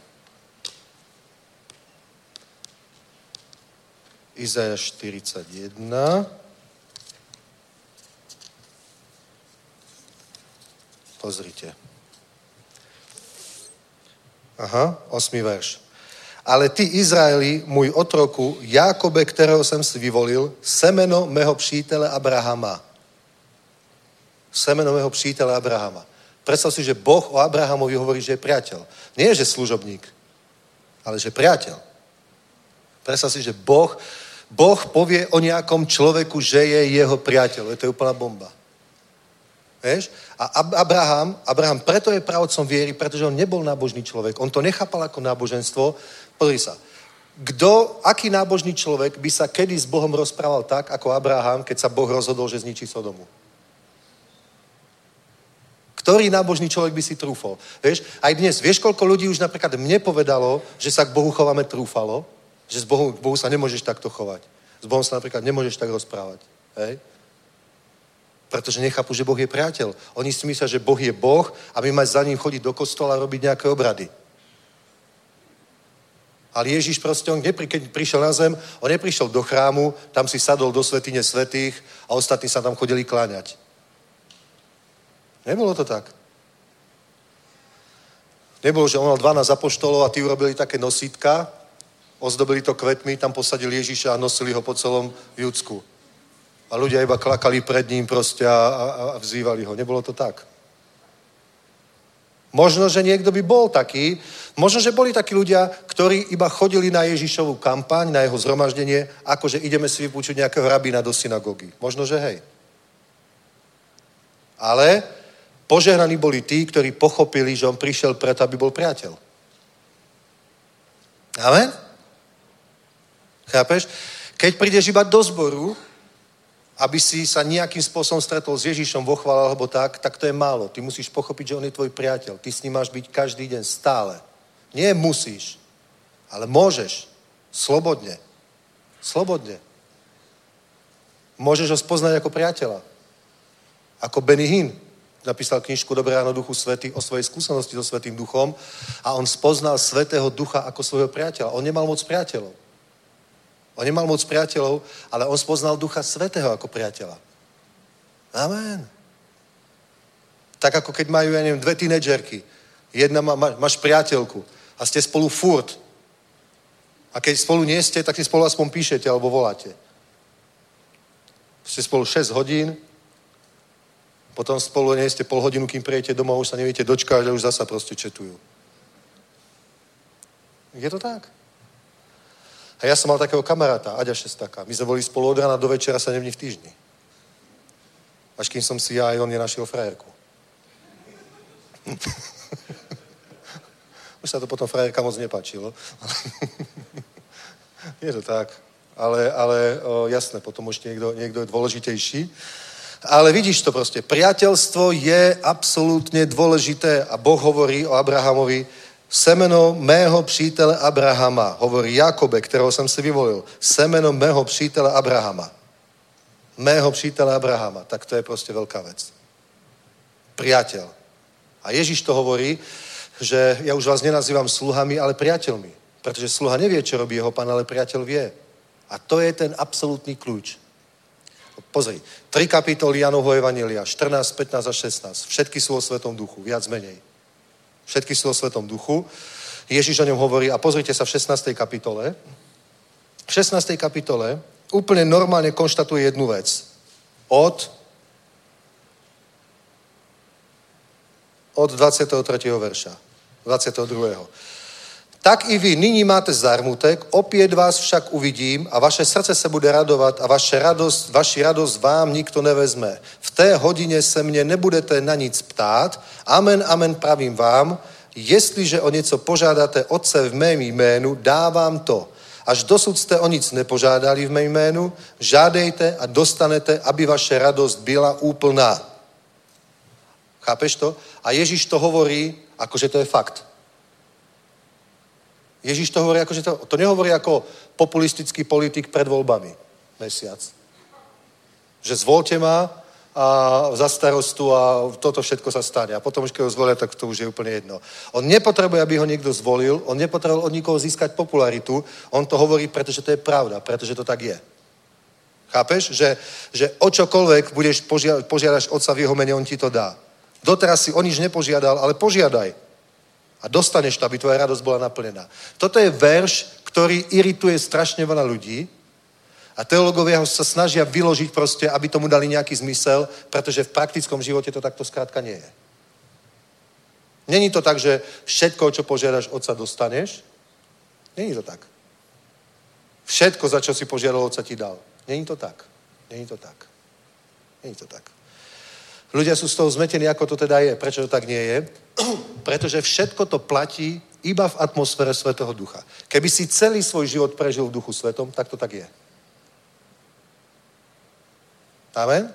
Izajáš 41. Pozrite. Aha, osmý verš. Ale ty, Izraeli, můj otroku, Jákobe, kterého jsem si vyvolil, semeno mého přítele Abrahama. Semeno mého přítele Abrahama. Predstav si, že Boh o Abrahamovi hovorí, že je priateľ. Nie, že služobník, ale že priateľ. Predstav si, že Boh, boh povie o nejakom človeku, že je jeho priateľ. To je úplná bomba. Vieš? A Abraham, Abraham preto je pravcom viery, pretože on nebol nábožný človek. On to nechápal ako náboženstvo. Pozri sa. Kto, aký nábožný človek by sa kedy s Bohom rozprával tak, ako Abraham, keď sa Boh rozhodol, že zničí Sodomu? Ktorý nábožný človek by si trúfol? Vieš, aj dnes, vieš, koľko ľudí už napríklad mne povedalo, že sa k Bohu chováme trúfalo? Že s Bohu, k Bohu sa nemôžeš takto chovať. S Bohom sa napríklad nemôžeš tak rozprávať. Hej? Pretože nechápu, že Boh je priateľ. Oni si myslia, že Boh je Boh a my máme za ním chodiť do kostola a robiť nejaké obrady. Ale Ježiš proste, on nepri, keď prišiel na zem, on neprišiel do chrámu, tam si sadol do svetine svetých a ostatní sa tam chodili kláňať. Nebolo to tak. Nebolo, že on mal 12 apoštolov a tí urobili také nosítka, ozdobili to kvetmi, tam posadili Ježiša a nosili ho po celom Judsku. A ľudia iba klakali pred ním proste a, a, a vzývali ho. Nebolo to tak. Možno, že niekto by bol taký, možno, že boli takí ľudia, ktorí iba chodili na Ježišovú kampaň, na jeho zhromaždenie, akože ideme si vypúčiť nejakého rabína do synagógy. Možno, že hej. Ale požehnaní boli tí, ktorí pochopili, že on prišiel preto, aby bol priateľ. Amen? Chápeš? Keď prídeš iba do zboru, aby si sa nejakým spôsobom stretol s Ježišom vo chvále alebo tak, tak to je málo. Ty musíš pochopiť, že on je tvoj priateľ. Ty s ním máš byť každý deň stále. Nie musíš, ale môžeš. Slobodne. Slobodne. Môžeš ho spoznať ako priateľa. Ako Benny Hinn napísal knižku Dobré ráno duchu svety o svojej skúsenosti so Svetým duchom a on spoznal Svetého ducha ako svojho priateľa. On nemal moc priateľov. On nemal moc priateľov, ale on spoznal Ducha Svetého ako priateľa. Amen. Tak ako keď majú, ja neviem, dve tínedžerky. Jedna má, má, máš priateľku a ste spolu furt. A keď spolu nie ste, tak si spolu aspoň píšete alebo voláte. Ste spolu 6 hodín, potom spolu nie ste pol hodinu, kým prijete domov, už sa neviete dočkať a už zasa proste četujú. Je to tak? A ja som mal takého kamaráta, Aďa Šestaka. My sme boli spolu od rána do večera sa nevní v týždni. Až kým som si ja aj on nenašiel frajerku. Už sa to potom frajerka moc nepáčilo. je to tak. Ale, ale o, jasné, potom už niekto, niekto je dôležitejší. Ale vidíš to proste. Priateľstvo je absolútne dôležité a Boh hovorí o Abrahamovi, semeno mého přítele Abrahama, hovorí Jakobe, kterého jsem si vyvolil, semeno mého přítele Abrahama. Mého přítele Abrahama. Tak to je proste veľká vec. Priateľ. A Ježiš to hovorí, že ja už vás nenazývam sluhami, ale priateľmi. Pretože sluha nevie, čo robí jeho pán, ale priateľ vie. A to je ten absolútny kľúč. Pozri, tri kapitoly Janovho Evangelia, 14, 15 a 16. Všetky sú o Svetom duchu, viac menej. Všetky sú o Svetom duchu. Ježiš o ňom hovorí, a pozrite sa v 16. kapitole. V 16. kapitole úplne normálne konštatuje jednu vec. Od od 23. verša. 22. Tak i vy nyní máte zármutek, opět vás však uvidím a vaše srdce se bude radovat a vaše radost, vaši radost vám nikto nevezme. V té hodině se mě nebudete na nic ptát. Amen, amen, pravím vám, jestliže o něco požádáte Otce v mém jménu, dávám to. Až dosud jste o nic nepožádali v mém jménu, žádejte a dostanete, aby vaše radost byla úplná. Chápeš to? A Ježiš to hovorí, akože to je fakt. Ježiš to hovorí, akože to, to nehovorí ako populistický politik pred voľbami mesiac. Že zvolte ma a za starostu a toto všetko sa stane. A potom, keď ho zvolia, tak to už je úplne jedno. On nepotrebuje, aby ho niekto zvolil, on nepotrebuje od nikoho získať popularitu, on to hovorí, pretože to je pravda, pretože to tak je. Chápeš? Že, že o čokoľvek budeš požia- požiadaš Otca v jeho mene, on ti to dá. Doteraz si o nič nepožiadal, ale požiadaj. A dostaneš to, aby tvoja radosť bola naplnená. Toto je verš, ktorý irituje strašne veľa ľudí a teológovia ho sa snažia vyložiť proste, aby tomu dali nejaký zmysel, pretože v praktickom živote to takto skrátka nie je. Není to tak, že všetko, čo požiadaš otca, dostaneš. Není to tak. Všetko, za čo si požiadal otca, ti dal. Není to tak. Není to tak. Není to tak. Ľudia sú z toho zmetení, ako to teda je. Prečo to tak nie je? Pretože všetko to platí iba v atmosfére Svetého Ducha. Keby si celý svoj život prežil v Duchu Svetom, tak to tak je. Amen?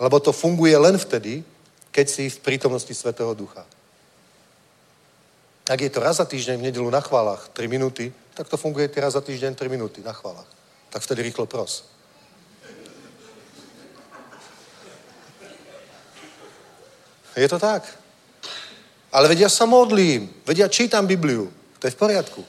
Lebo to funguje len vtedy, keď si v prítomnosti Svetého Ducha. Ak je to raz za týždeň v nedelu na chválach 3 minúty, tak to funguje raz za týždeň 3 minúty na chválach. Tak vtedy rýchlo pros. Je to tak. Ale vedia sa modlím, vedia čítam Bibliu. To je v poriadku.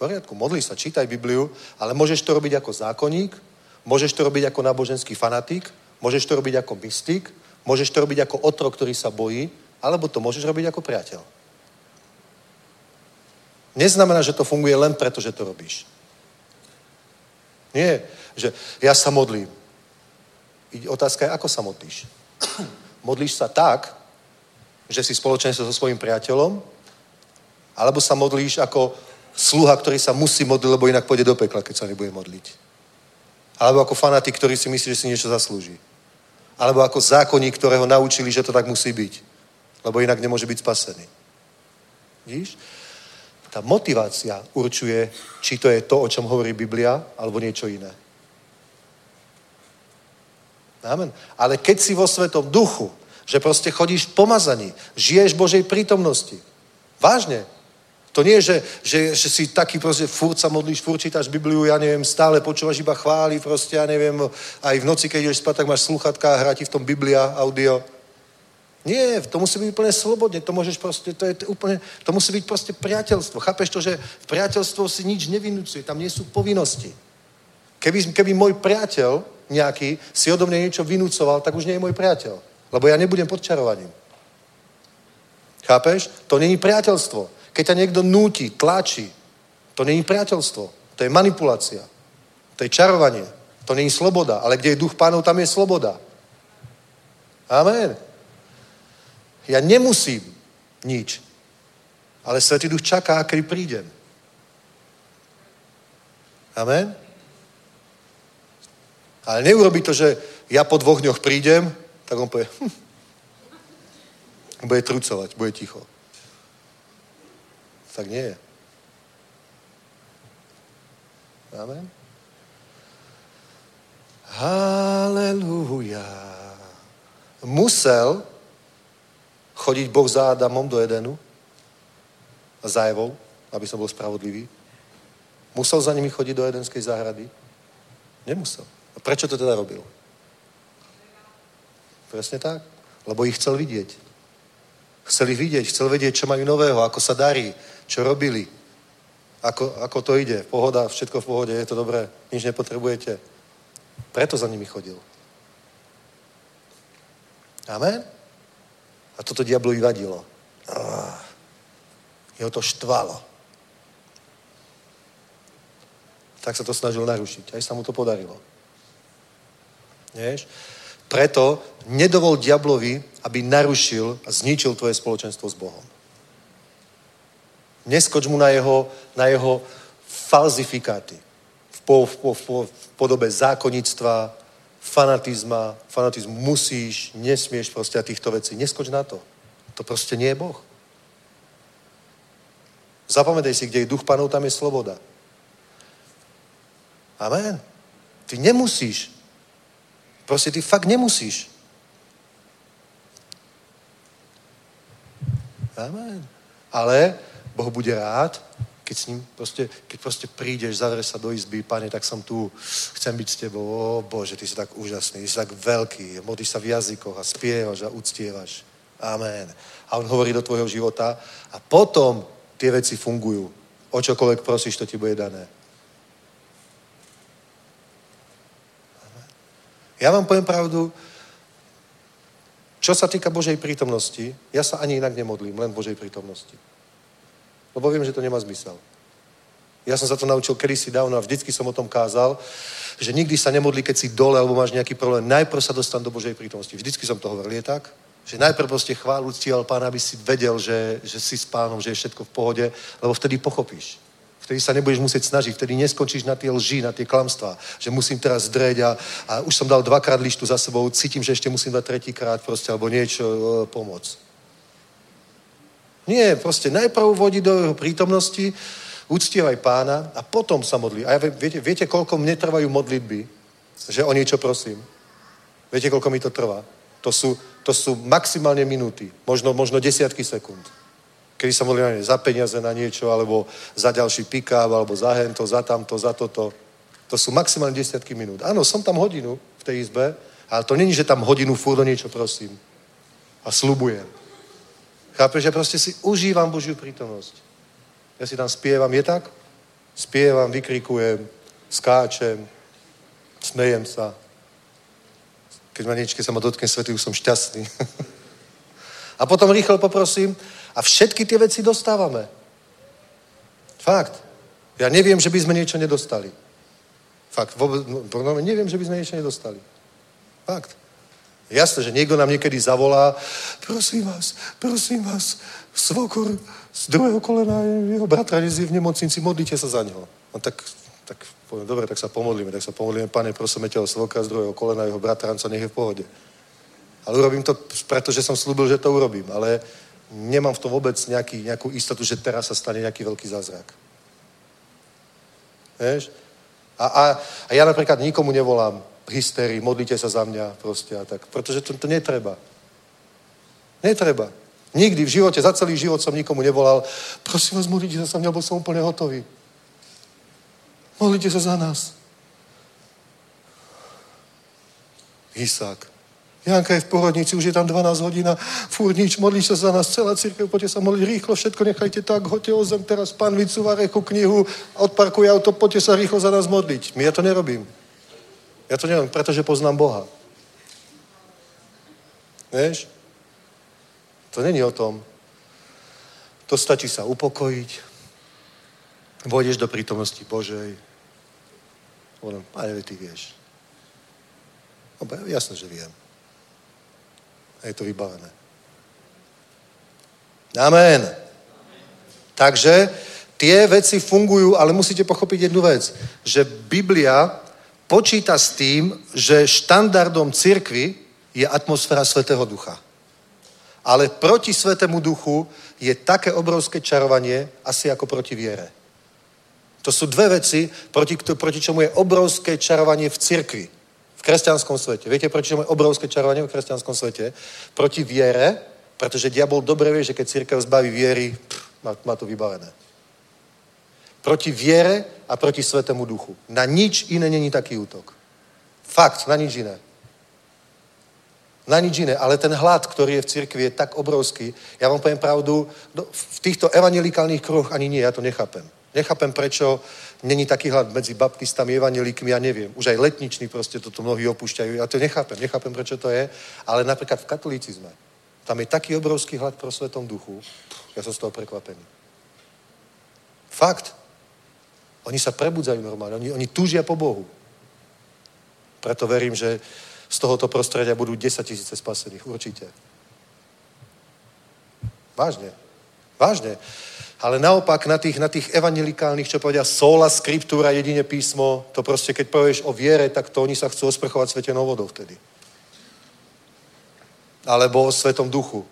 poriadku, modli sa, čítaj Bibliu, ale môžeš to robiť ako zákonník, môžeš to robiť ako náboženský fanatik, môžeš to robiť ako mystik, môžeš to robiť ako otrok, ktorý sa bojí, alebo to môžeš robiť ako priateľ. Neznamená, že to funguje len preto, že to robíš. Nie, že ja sa modlím. Otázka je, ako sa modlíš. Modlíš sa tak, že si spoločne so svojím priateľom, alebo sa modlíš ako sluha, ktorý sa musí modliť, lebo inak pôjde do pekla, keď sa nebude modliť. Alebo ako fanatik, ktorý si myslí, že si niečo zaslúži. Alebo ako zákonník, ktorého naučili, že to tak musí byť. Lebo inak nemôže byť spasený. Vidíš? Tá motivácia určuje, či to je to, o čom hovorí Biblia, alebo niečo iné. Amen. Ale keď si vo Svetom duchu, že proste chodíš v pomazaní, žiješ Božej prítomnosti. Vážne. To nie je, že, že, že si taký proste furt sa modlíš, furt čítaš Bibliu, ja neviem, stále počúvaš iba chvály, proste, ja neviem, aj v noci, keď ideš spať, tak máš sluchatka a hrá ti v tom Biblia, audio. Nie, to musí byť úplne slobodne, to môžeš proste, to je úplne, to musí byť proste priateľstvo. Chápeš to, že v priateľstvo si nič nevinúcuje, tam nie sú povinnosti. Keby, keby môj priateľ nejaký si odo mňa niečo vynúcoval, tak už nie je môj priateľ. Lebo ja nebudem pod čarovaním. Chápeš? To není priateľstvo. Keď ťa niekto núti, tlačí, to není priateľstvo. To je manipulácia. To je čarovanie. To není sloboda. Ale kde je duch pánov, tam je sloboda. Amen. Ja nemusím nič. Ale Svetý Duch čaká, kedy prídem. Amen. Ale neurobi to, že ja po dvoch dňoch prídem, tak on povie, hm. bude trucovať, bude ticho. Tak nie je. Amen. Halelúja. Musel chodiť Boh za Adamom do Edenu za Evou, aby som bol spravodlivý. Musel za nimi chodiť do Edenskej záhrady? Nemusel. A prečo to teda robil? Presne tak. Lebo ich chcel vidieť. Chcel ich vidieť, chcel vedieť, čo majú nového, ako sa darí, čo robili, ako, ako to ide. Pohoda, všetko v pohode, je to dobré, nič nepotrebujete. Preto za nimi chodil. Amen? A toto diablu vadilo. Jeho to štvalo. Tak sa to snažil narušiť. Aj sa mu to podarilo. Vieš? Preto nedovol diablovi, aby narušil a zničil tvoje spoločenstvo s Bohom. Neskoč mu na jeho, na jeho falzifikáty v, po, v, po, v, po, v podobe zákonnictva, fanatizma, fanatizmu musíš, nesmieš proste a týchto vecí. Neskoč na to. To proste nie je Boh. Zapamätaj si, kde je duch panov, tam je sloboda. Amen. Ty nemusíš Proste ty fakt nemusíš. Amen. Ale Boh bude rád, keď s ním proste, keď proste prídeš, zavrieš sa do izby, pane, tak som tu, chcem byť s tebou, o Bože, ty si tak úžasný, ty si tak veľký, modlíš sa v jazykoch a spievaš a uctievaš. Amen. A on hovorí do tvojho života a potom tie veci fungujú. O čokoľvek prosíš, to ti bude dané. Ja vám poviem pravdu, čo sa týka Božej prítomnosti, ja sa ani inak nemodlím, len Božej prítomnosti. Lebo viem, že to nemá zmysel. Ja som sa to naučil kedysi dávno a vždycky som o tom kázal, že nikdy sa nemodlí, keď si dole alebo máš nejaký problém. Najprv sa dostan do Božej prítomnosti. Vždycky som to hovoril, je tak? Že najprv proste chválu ctíval pána, aby si vedel, že, že si s pánom, že je všetko v pohode, lebo vtedy pochopíš vtedy sa nebudeš musieť snažiť, vtedy neskončíš na tie lži, na tie klamstvá, že musím teraz zdreť a, a už som dal dvakrát lištu za sebou, cítim, že ešte musím dať tretíkrát proste, alebo niečo e, pomoc. Nie, proste najprv vodí do jeho prítomnosti, uctievaj pána a potom sa modlí. A ja, viete, viete, koľko mne trvajú modlitby, že o niečo prosím? Viete, koľko mi to trvá? To sú, to sú maximálne minúty, možno, možno desiatky sekúnd kedy sa modlím za peniaze na niečo, alebo za ďalší pick alebo za hento, za tamto, za toto. To sú maximálne desiatky minút. Áno, som tam hodinu v tej izbe, ale to není, že tam hodinu furt do niečo prosím. A slubujem. Chápeš, že proste si užívam Božiu prítomnosť. Ja si tam spievam, je tak? Spievam, vykrikujem, skáčem, smejem sa. Keď ma niečo, keď sa ma dotkne svety, už som šťastný. a potom rýchlo poprosím a všetky tie veci dostávame. Fakt. Ja neviem, že by sme niečo nedostali. Fakt, vôbec, no, neviem, že by sme niečo nedostali. Fakt. Jasné, že niekto nám niekedy zavolá, prosím vás, prosím vás, svokor z druhého kolena jeho bratra je v nemocnici, modlite sa za neho. No tak, tak poviem, dobre, tak sa pomodlíme, tak sa pomodlíme, pane, prosíme ťa o z druhého kolena jeho bratranca, nech je v pohode. Ale urobím to, pretože som slúbil, že to urobím, ale nemám v tom vôbec nejaký, nejakú istotu, že teraz sa stane nejaký veľký zázrak. Vieš? A, a, a ja napríklad nikomu nevolám v hystérii, modlite sa za mňa proste a tak, pretože to, to netreba. Netreba. Nikdy v živote, za celý život som nikomu nevolal, prosím vás, modlite sa za mňa, lebo som úplne hotový. Modlite sa za nás. Isák. Janka je v porodnici, už je tam 12 hodín a furt nič, modlí sa za nás, celá církev, poďte sa modliť rýchlo, všetko nechajte tak, hoďte o zem, teraz pán vycúva reku knihu, odparkuje auto, poďte sa rýchlo za nás modliť. My ja to nerobím. Ja to nerobím, pretože poznám Boha. Vieš? To není o tom. To stačí sa upokojiť, vôjdeš do prítomnosti Božej. Hovorím, ale ty vieš. No, jasné, že viem. A je to vybavené. Amen. Takže tie veci fungujú, ale musíte pochopiť jednu vec, že Biblia počíta s tým, že štandardom cirkvy je atmosféra Svetého Ducha. Ale proti Svetému Duchu je také obrovské čarovanie, asi ako proti viere. To sú dve veci, proti, proti čomu je obrovské čarovanie v cirkvi v kresťanskom svete. Viete, prečo je obrovské čarovanie v kresťanskom svete? Proti viere, pretože diabol dobre vie, že keď církev zbaví viery, pff, má, má to vybavené. Proti viere a proti svetému duchu. Na nič iné není taký útok. Fakt, na nič iné. Na nič iné, ale ten hlad, ktorý je v cirkvi, je tak obrovský. Ja vám poviem pravdu, v týchto evangelikálnych kruhoch ani nie, ja to nechápem. Nechápem, prečo není taký hlad medzi baptistami, evangelíkmi, ja neviem. Už aj letniční proste toto mnohí opúšťajú. Ja to nechápem, nechápem, prečo to je. Ale napríklad v katolícizme, tam je taký obrovský hlad pro Svetom duchu. Ja som z toho prekvapený. Fakt. Oni sa prebudzajú normálne. Oni, oni túžia po Bohu. Preto verím, že z tohoto prostredia budú 10 tisíce spasených. Určite. Vážne. Vážne. Ale naopak na tých, na tých evangelikálnych, čo povedia sola, skriptúra, jedine písmo, to proste, keď povieš o viere, tak to oni sa chcú osprchovať svetenou vodou vtedy. Alebo o svetom duchu.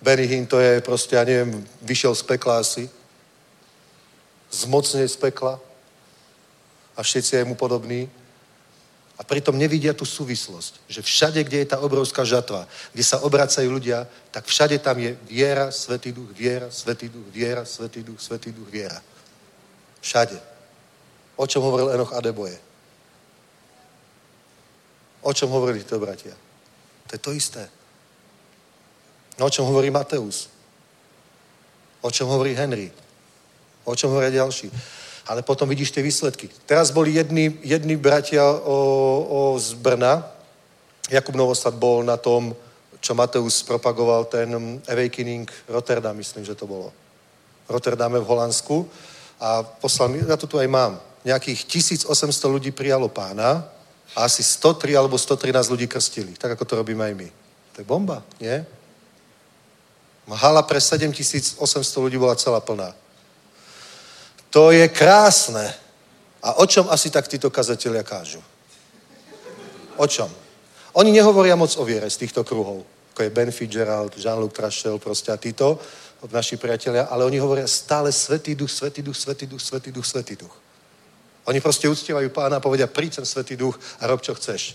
Benny Hinn to je proste, ja neviem, vyšiel z pekla asi. Zmocne z pekla. A všetci je mu podobní. A pritom nevidia tú súvislosť, že všade, kde je tá obrovská žatva, kde sa obracajú ľudia, tak všade tam je viera, svetý duch, viera, svetý duch, viera, svetý duch, svetý duch, viera. Všade. O čom hovoril Enoch Adeboje? O čom hovorili to bratia? To je to isté. No o čom hovorí Mateus? O čom hovorí Henry? O čom hovoria ďalší? Ale potom vidíš tie výsledky. Teraz boli jedni, jedni bratia o, o z Brna, Jakub Novosad bol na tom, čo Mateus propagoval, ten Awakening Rotterdam, myslím, že to bolo. Rotterdame v Holandsku. A poslal mi, ja to tu aj mám, nejakých 1800 ľudí prijalo pána a asi 103 alebo 113 ľudí krstili. Tak, ako to robíme aj my. To je bomba, nie? Hala pre 7800 ľudí bola celá plná. To je krásne. A o čom asi tak títo kazatelia kážu? O čom? Oni nehovoria moc o viere z týchto kruhov, ako je Ben Fitzgerald, Jean-Luc Trachel, proste a títo, naši priatelia, ale oni hovoria stále Svetý duch, Svetý duch, Svetý duch, Svetý duch, Svetý duch. Oni proste uctievajú pána a povedia, príď sem Svetý duch a rob, čo chceš.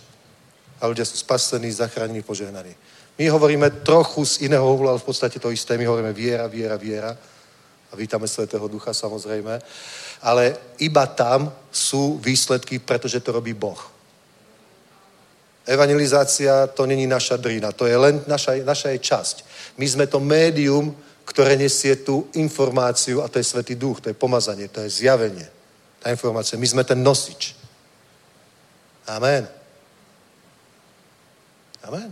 A ľudia sú spasení, zachránení, požehnaní. My hovoríme trochu z iného uhla, ale v podstate to isté. My hovoríme viera, viera, viera a vítame Svetého Ducha samozrejme, ale iba tam sú výsledky, pretože to robí Boh. Evangelizácia to není naša drina, to je len naša, naša je časť. My sme to médium, ktoré nesie tú informáciu a to je Svetý Duch, to je pomazanie, to je zjavenie. Tá informácia. My sme ten nosič. Amen. Amen.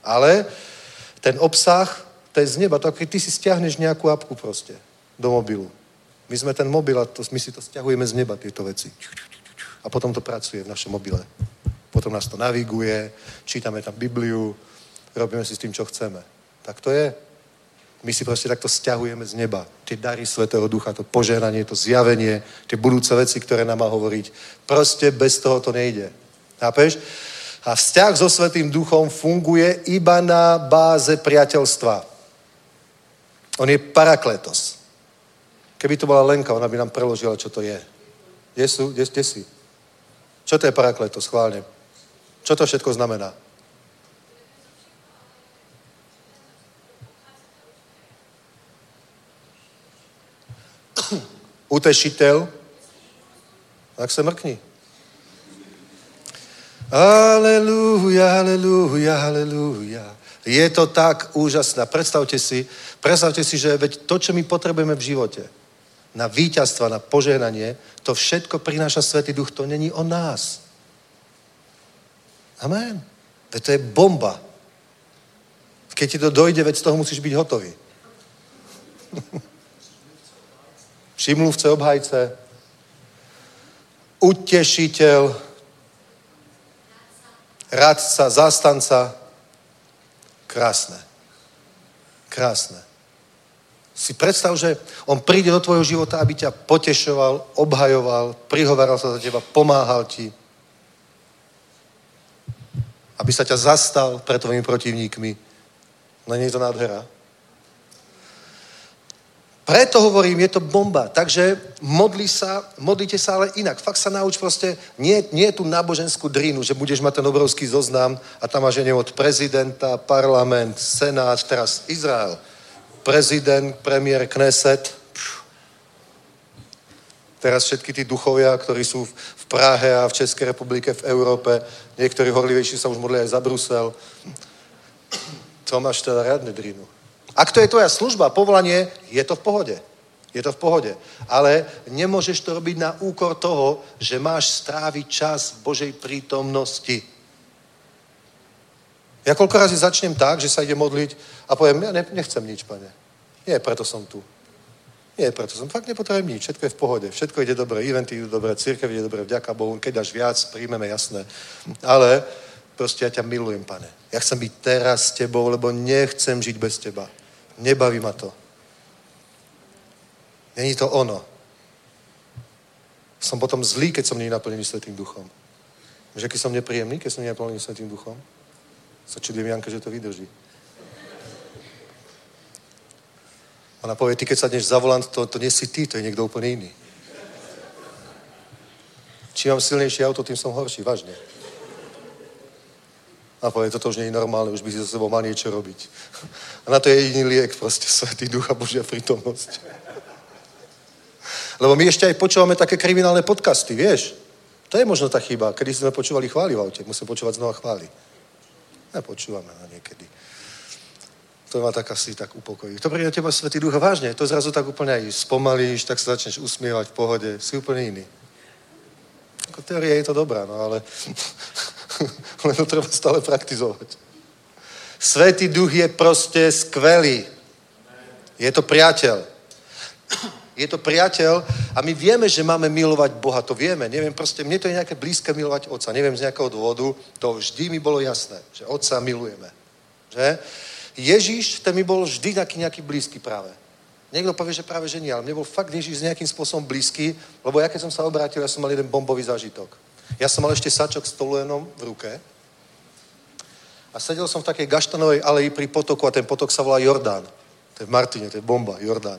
Ale ten obsah, to je z neba. To keď ty si stiahneš nejakú apku proste do mobilu. My sme ten mobil a to, my si to stiahujeme z neba, tieto veci. A potom to pracuje v našom mobile. Potom nás to naviguje, čítame tam Bibliu, robíme si s tým, čo chceme. Tak to je. My si proste takto stiahujeme z neba tie dary Svetého Ducha, to požehnanie, to zjavenie, tie budúce veci, ktoré nám má hovoriť. Proste bez toho to nejde. Chápeš? A vzťah so Svetým Duchom funguje iba na báze priateľstva. On je parakletos. Keby to bola Lenka, ona by nám preložila, čo to je. Kde, sú, kde, kde si? Čo to je parakletos, schválne? Čo to všetko znamená? Utešiteľ. Tak se mrkni. Aleluja, aleluja, aleluja. Je to tak úžasné. Predstavte si, predstavte si, že veď to, čo my potrebujeme v živote, na víťazstva, na požehnanie, to všetko prináša Svetý Duch, to není o nás. Amen. Veď to je bomba. Keď ti to dojde, veď z toho musíš byť hotový. Všimluvce, obhajce, utešiteľ, radca, zástanca. Krásne. Krásne. Si predstav, že on príde do tvojho života, aby ťa potešoval, obhajoval, prihovaral sa za teba, pomáhal ti. Aby sa ťa zastal pred tvojimi protivníkmi. No nie je to nádhera? Preto hovorím, je to bomba. Takže modli sa, modlite sa ale inak. Fakt sa nauč proste, nie, nie tu náboženskú drínu, že budeš mať ten obrovský zoznam a tam máš, od prezidenta, parlament, senát, teraz Izrael, prezident, premiér, Kneset, teraz všetky tí duchovia, ktorí sú v Prahe a v Českej republike, v Európe, niektorí horlivejší sa už modlia aj za Brusel. To máš teda riadne drínu. Ak to je tvoja služba, povolanie, je to v pohode. Je to v pohode. Ale nemôžeš to robiť na úkor toho, že máš stráviť čas v Božej prítomnosti. Ja koľko razy začnem tak, že sa ide modliť a poviem, ja nechcem nič, pane. Nie, preto som tu. Nie, preto som fakt nepotrebujem nič. Všetko je v pohode. Všetko ide dobre. Eventy idú dobre, církev ide dobre, vďaka Bohu. Keď dáš viac, príjmeme, jasné. Ale proste ja ťa milujem, pane. Ja chcem byť teraz s tebou, lebo nechcem žiť bez teba. Nebaví ma to. Není to ono. Som potom zlý, keď som nenaplnený Svetým duchom. Víš, aký som nepríjemný, keď som nenaplnený Svetým duchom? Sa čudujem Janka, že to vydrží. Ona povie, ty keď sa dneš za volant, to, to nie si ty, to je niekto úplne iný. Čím mám silnejšie auto, tým som horší, vážne. A povie, toto už nie je normálne, už by si so sebou mal niečo robiť. A na to je jediný liek, proste Svetý Duch a Božia prítomnosť. Lebo my ešte aj počúvame také kriminálne podcasty, vieš? To je možno tá chyba. Kedy sme počúvali chvály v aute, musíme počúvať znova chvály. počúvame na niekedy. To ma tak asi tak upokojí. To príde teba Svetý Duch vážne, to zrazu tak úplne aj spomalíš, tak sa začneš usmievať v pohode, si úplne iný. Ako teória je to dobrá, no ale len to treba stále praktizovať. Svetý duch je proste skvelý. Je to priateľ. Je to priateľ a my vieme, že máme milovať Boha, to vieme. Neviem, proste mne to je nejaké blízke milovať Otca. Neviem z nejakého dôvodu, to vždy mi bolo jasné, že Otca milujeme. Že? Ježíš, ten mi bol vždy nejaký, nejaký blízky práve. Niekto povie, že práve že nie, ale mne bol fakt Ježíš nejakým spôsobom blízky, lebo ja keď som sa obrátil, ja som mal jeden bombový zážitok. Ja som mal ešte sačok s toluenom v ruke a sedel som v takej gaštanovej aleji pri potoku a ten potok sa volá Jordán. To je v Martine, to je bomba, Jordán.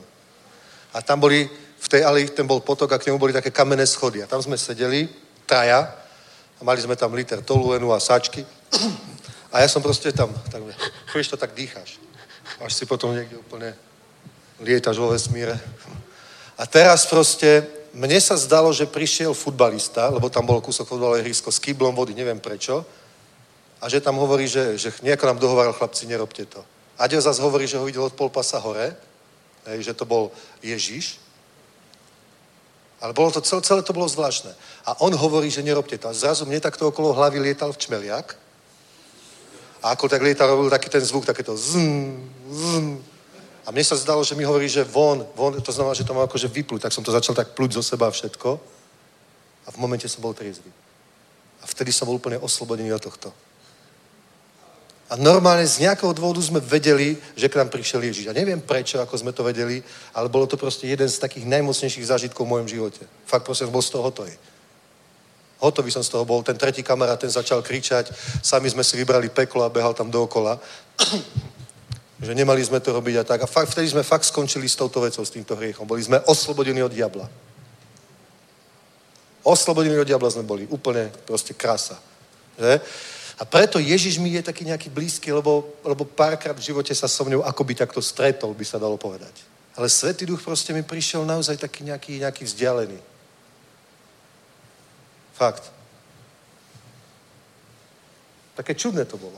A tam boli, v tej aleji ten bol potok a k nemu boli také kamenné schody. A tam sme sedeli, traja, a mali sme tam liter toluenu a sačky. A ja som proste tam, tak, chodíš to tak dýcháš. Až si potom niekde úplne lietaš vo vesmíre. A teraz proste mne sa zdalo, že prišiel futbalista, lebo tam bolo kúsok futbalové hrysko s kýblom vody, neviem prečo, a že tam hovorí, že, že nejako nám dohovoril chlapci, nerobte to. Aďo zase hovorí, že ho videl od polpasa hore, hej, že to bol Ježiš. Ale bolo to, celé, celé to bolo zvláštne. A on hovorí, že nerobte to. A zrazu mne takto okolo hlavy lietal v čmeliak. A ako tak lietal, robil taký ten zvuk, takéto zm, zm. A mne sa zdalo, že mi hovorí, že von, von, to znamená, že to má akože vyplúť. Tak som to začal tak plúť zo seba všetko. A v momente som bol triezvy. A vtedy som bol úplne oslobodený od tohto. A normálne z nejakého dôvodu sme vedeli, že k nám prišiel Ježiš. A neviem prečo, ako sme to vedeli, ale bolo to proste jeden z takých najmocnejších zážitkov v mojom živote. Fakt proste bol z toho hotový. Hotový som z toho bol. Ten tretí kamarát, ten začal kričať. Sami sme si vybrali peklo a behal tam dookola. Že nemali sme to robiť a tak. A fakt, vtedy sme fakt skončili s touto vecou, s týmto hriechom. Boli sme oslobodení od diabla. Oslobodení od diabla sme boli. Úplne proste krása. Že? A preto Ježiš mi je taký nejaký blízky, lebo, lebo párkrát v živote sa so mnou akoby takto stretol, by sa dalo povedať. Ale Svetý Duch proste mi prišiel naozaj taký nejaký, nejaký vzdialený. Fakt. Také čudné to bolo.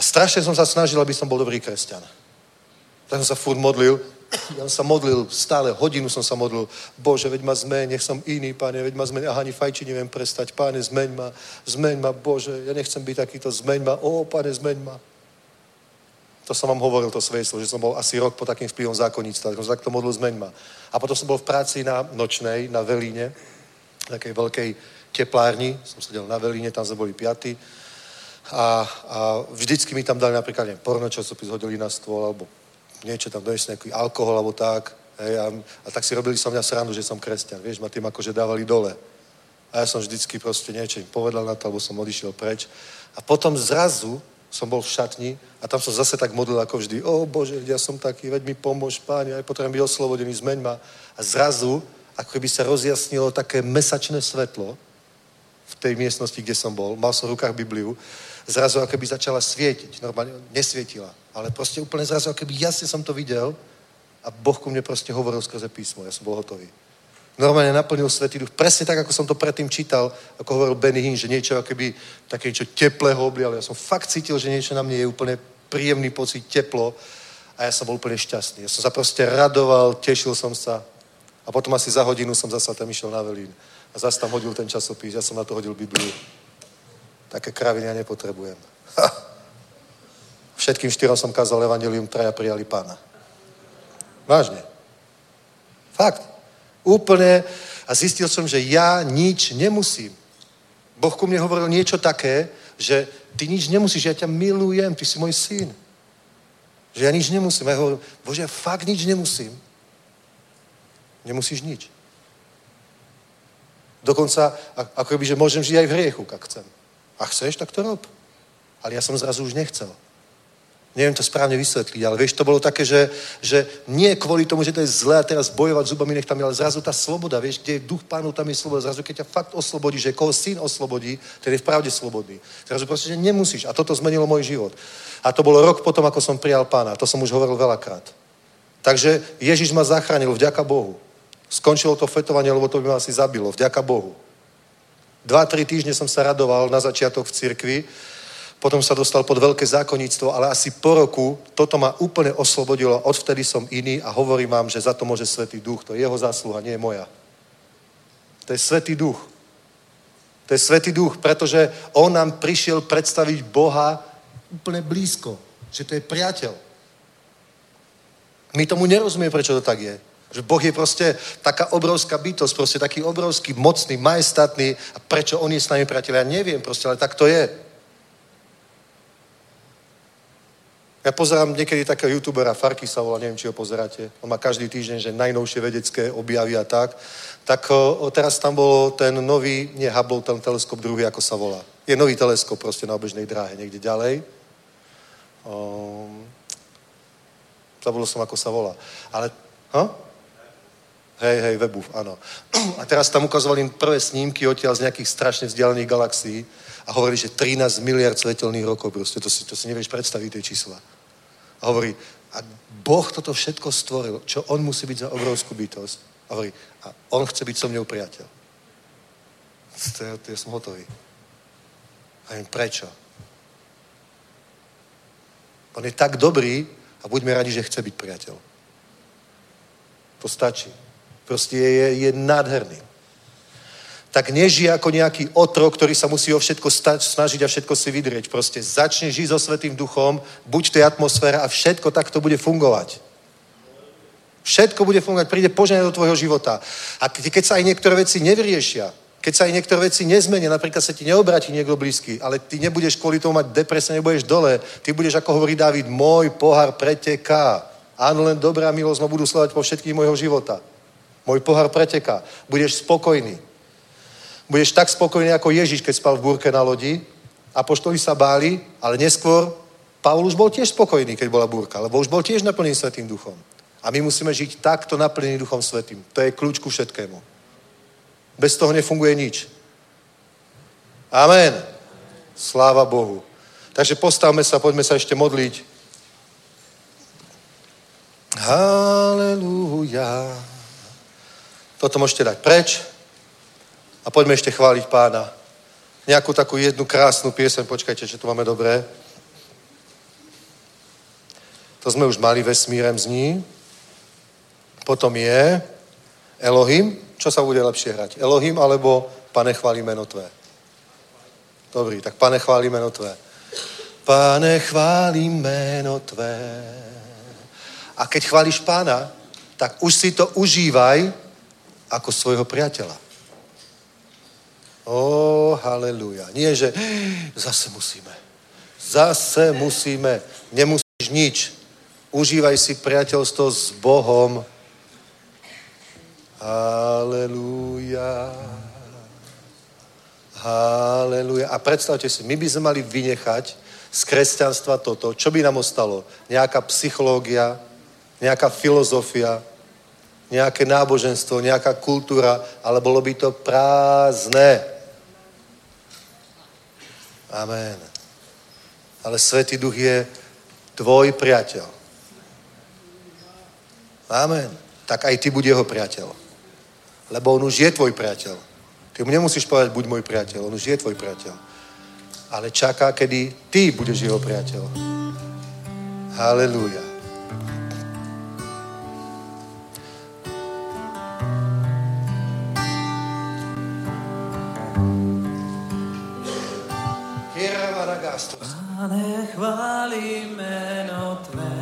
A strašne som sa snažil, aby som bol dobrý kresťan. Tak som sa furt modlil, ja som sa modlil stále, hodinu som sa modlil. Bože, veď ma zmeň, nech som iný, pane, veď ma zmeň. Aha, ani fajči neviem prestať. Pane, zmeň ma, zmeň ma, Bože, ja nechcem byť takýto, zmeň ma, o, pane, zmeň ma. To som vám hovoril, to svedectvo, že som bol asi rok po takým vplyvom zákonníctva, som sa takto modlil, zmeň ma. A potom som bol v práci na nočnej, na Velíne, takej veľkej teplárni, som sedel na Velíne, tam sme boli piaty. A, a vždycky mi tam dali napríklad, neviem, porno časopis hodili na stôl, alebo niečo tam donesli, nejaký alkohol alebo tak. Hej, a, a tak si robili so mňa srandu, že som kresťan. Vieš, ma tým akože dávali dole. A ja som vždycky proste niečo im povedal na to, alebo som odišiel preč. A potom zrazu som bol v šatni a tam som zase tak modlil ako vždy. O Bože, ja som taký, veď mi pomôž, páni, aj potrebujem byť oslobodený, zmeň ma. A zrazu, ako by sa rozjasnilo také mesačné svetlo v tej miestnosti, kde som bol. Mal som v rukách Bibliu. Zrazu ako by začala svietiť. Normálne nesvietila ale proste úplne zrazu, keby jasne som to videl a Boh ku mne proste hovoril skrze písmo. Ja som bol hotový. Normálne naplnil Svetý Duch. Presne tak, ako som to predtým čítal, ako hovoril Benny Hinn, že niečo akoby také niečo teplého oblial. Ja som fakt cítil, že niečo na mne je úplne príjemný pocit, teplo a ja som bol úplne šťastný. Ja som sa proste radoval, tešil som sa a potom asi za hodinu som zasa tam išiel na Velín a zase tam hodil ten časopis, ja som na to hodil Bibliu. Také kraviny ja nepotrebujem. Ha. Všetkým štyrom som kázal evangelium, traja prijali pána. Vážne. Fakt. Úplne. A zistil som, že ja nič nemusím. Boh ku mne hovoril niečo také, že ty nič nemusíš, ja ťa milujem, ty si môj syn. Že ja nič nemusím. Ja hovorím, Bože, fakt nič nemusím. Nemusíš nič. Dokonca, ako by, že môžem žiť aj v hriechu, ak chcem. A chceš, tak to rob. Ale ja som zrazu už nechcel. Neviem to správne vysvetliť, ale vieš, to bolo také, že, že nie kvôli tomu, že to je zlé a teraz bojovať zubami nech tam je, ale zrazu tá sloboda, vieš, kde je duch pánu, tam je sloboda. Zrazu, keď ťa fakt oslobodí, že koho syn oslobodí, ten je v pravde slobodný. Zrazu proste, že nemusíš. A toto zmenilo môj život. A to bolo rok potom, ako som prijal pána. To som už hovoril veľakrát. Takže Ježiš ma zachránil, vďaka Bohu. Skončilo to fetovanie, lebo to by ma asi zabilo, vďaka Bohu. Dva, tri týždne som sa radoval na začiatok v cirkvi, potom sa dostal pod veľké zákonníctvo, ale asi po roku toto ma úplne oslobodilo. Odvtedy som iný a hovorím vám, že za to môže Svetý Duch. To je jeho zásluha, nie je moja. To je Svetý Duch. To je Svetý Duch, pretože On nám prišiel predstaviť Boha úplne blízko. Že to je priateľ. My tomu nerozumieme, prečo to tak je. Že Boh je proste taká obrovská bytosť, proste taký obrovský, mocný, majestátny a prečo On je s nami priateľ, ja neviem proste, ale tak to je. Ja pozerám niekedy takého youtubera, Farky sa volá, neviem, či ho pozeráte. On má každý týždeň, že najnovšie vedecké objavy a tak. Tak o, teraz tam bol ten nový, nie Hubble, ten teleskop druhý, ako sa volá. Je nový teleskop proste na obežnej dráhe, niekde ďalej. Um, zabudol som, ako sa volá. Ale, ha? Hej, hej, Webov, áno. A teraz tam ukazovali prvé snímky odtiaľ z nejakých strašne vzdialených galaxií a hovorí, že 13 miliard svetelných rokov, proste to si, to si nevieš predstaviť, tie čísla. A hovorí, a Boh toto všetko stvoril, čo on musí byť za obrovskú bytosť. A hovorí, a on chce byť so mňou priateľ. To ja, ja som hotový. A viem, prečo? On je tak dobrý a buďme radi, že chce byť priateľ. To stačí. Proste je, je nádherný. Tak nežije ako nejaký otrok, ktorý sa musí o všetko stať, snažiť a všetko si vydrieť. Proste začne žiť so Svetým duchom, buď v tej atmosfére a všetko takto bude fungovať. Všetko bude fungovať, príde poženie do tvojho života. A keď sa aj niektoré veci nevyriešia, keď sa aj niektoré veci nezmenia, napríklad sa ti neobráti niekto blízky, ale ty nebudeš kvôli tomu mať depresie, nebudeš dole, ty budeš, ako hovorí David, môj pohár preteká. Áno, len dobrá milosť ma budú sledovať po všetkých môjho života. Môj pohár preteká. Budeš spokojný. Budeš tak spokojný ako Ježiš, keď spal v búrke na lodi. A poštoli sa báli, ale neskôr Paul už bol tiež spokojný, keď bola búrka, lebo už bol tiež naplnený Svetým duchom. A my musíme žiť takto naplnený Duchom Svetým. To je kľúč ku všetkému. Bez toho nefunguje nič. Amen. Sláva Bohu. Takže postavme sa, poďme sa ešte modliť. Halelúja. Toto môžete dať preč a poďme ešte chváliť pána. Nejakú takú jednu krásnu piesen, počkajte, že to máme dobré. To sme už mali vesmírem zní. Potom je Elohim. Čo sa bude lepšie hrať? Elohim alebo Pane chváli meno Tvé? Dobrý, tak Pane chváli meno Tvé. Pane chváli meno Tvé. A keď chváliš pána, tak už si to užívaj ako svojho priateľa. Ó, haleluja. Nie, že zase musíme. Zase musíme. Nemusíš nič. Užívaj si priateľstvo s Bohom. Haleluja. Haleluja. A predstavte si, my by sme mali vynechať z kresťanstva toto. Čo by nám ostalo? Nejaká psychológia, nejaká filozofia, nejaké náboženstvo, nejaká kultúra, ale bolo by to prázdne. Amen. Ale Svetý Duch je tvoj priateľ. Amen. Tak aj ty buď jeho priateľ. Lebo on už je tvoj priateľ. Ty mu nemusíš povedať, buď môj priateľ, on už je tvoj priateľ. Ale čaká, kedy ty budeš jeho priateľ. Halelúja. Pane, chváli meno Tvé.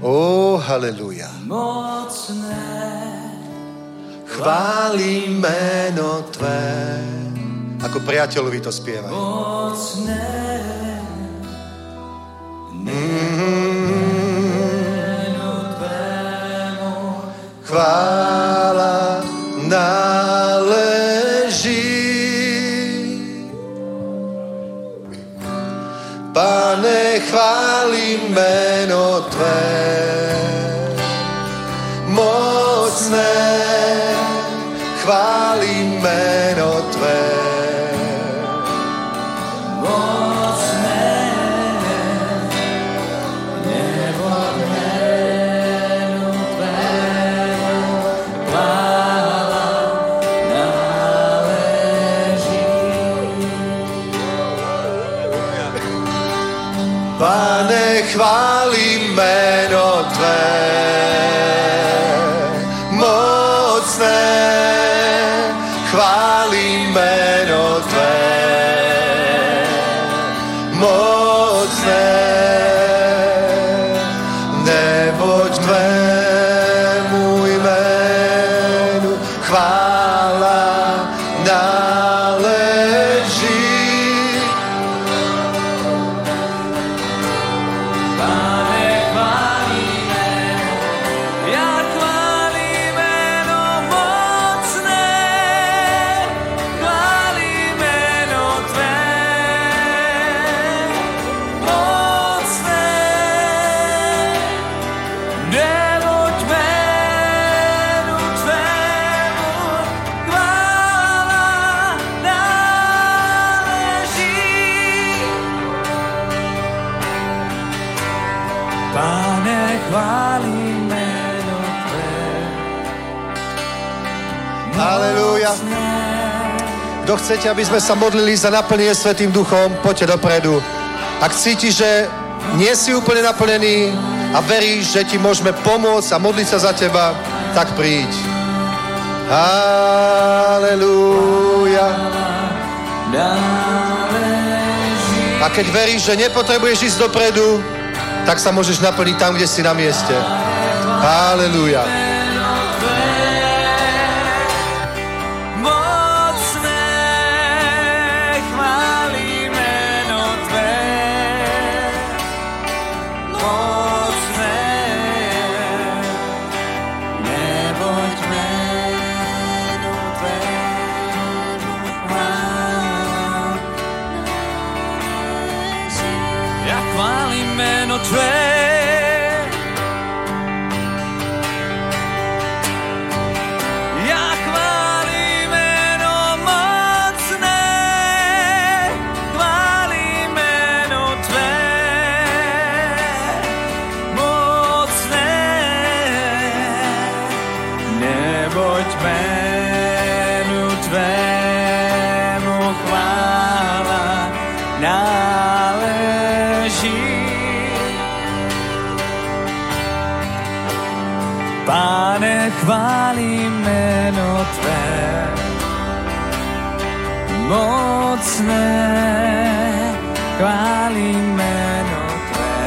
Ó, oh, haleluja. Mocné. Chváli meno Tvé. Ako priateľovi to spievaj. Mocné. Meno Tvé. Mocné. Nebo meno Tvému chvála náleží. Pane, chváli meno Chcete, aby sme sa modlili za naplnenie Svetým duchom, poďte dopredu. Ak cítiš, že nie si úplne naplnený a veríš, že ti môžeme pomôcť a modliť sa za teba, tak príď. Halelúja. A keď veríš, že nepotrebuješ ísť dopredu, tak sa môžeš naplniť tam, kde si na mieste. Halelúja. večné, chválim meno Tvé.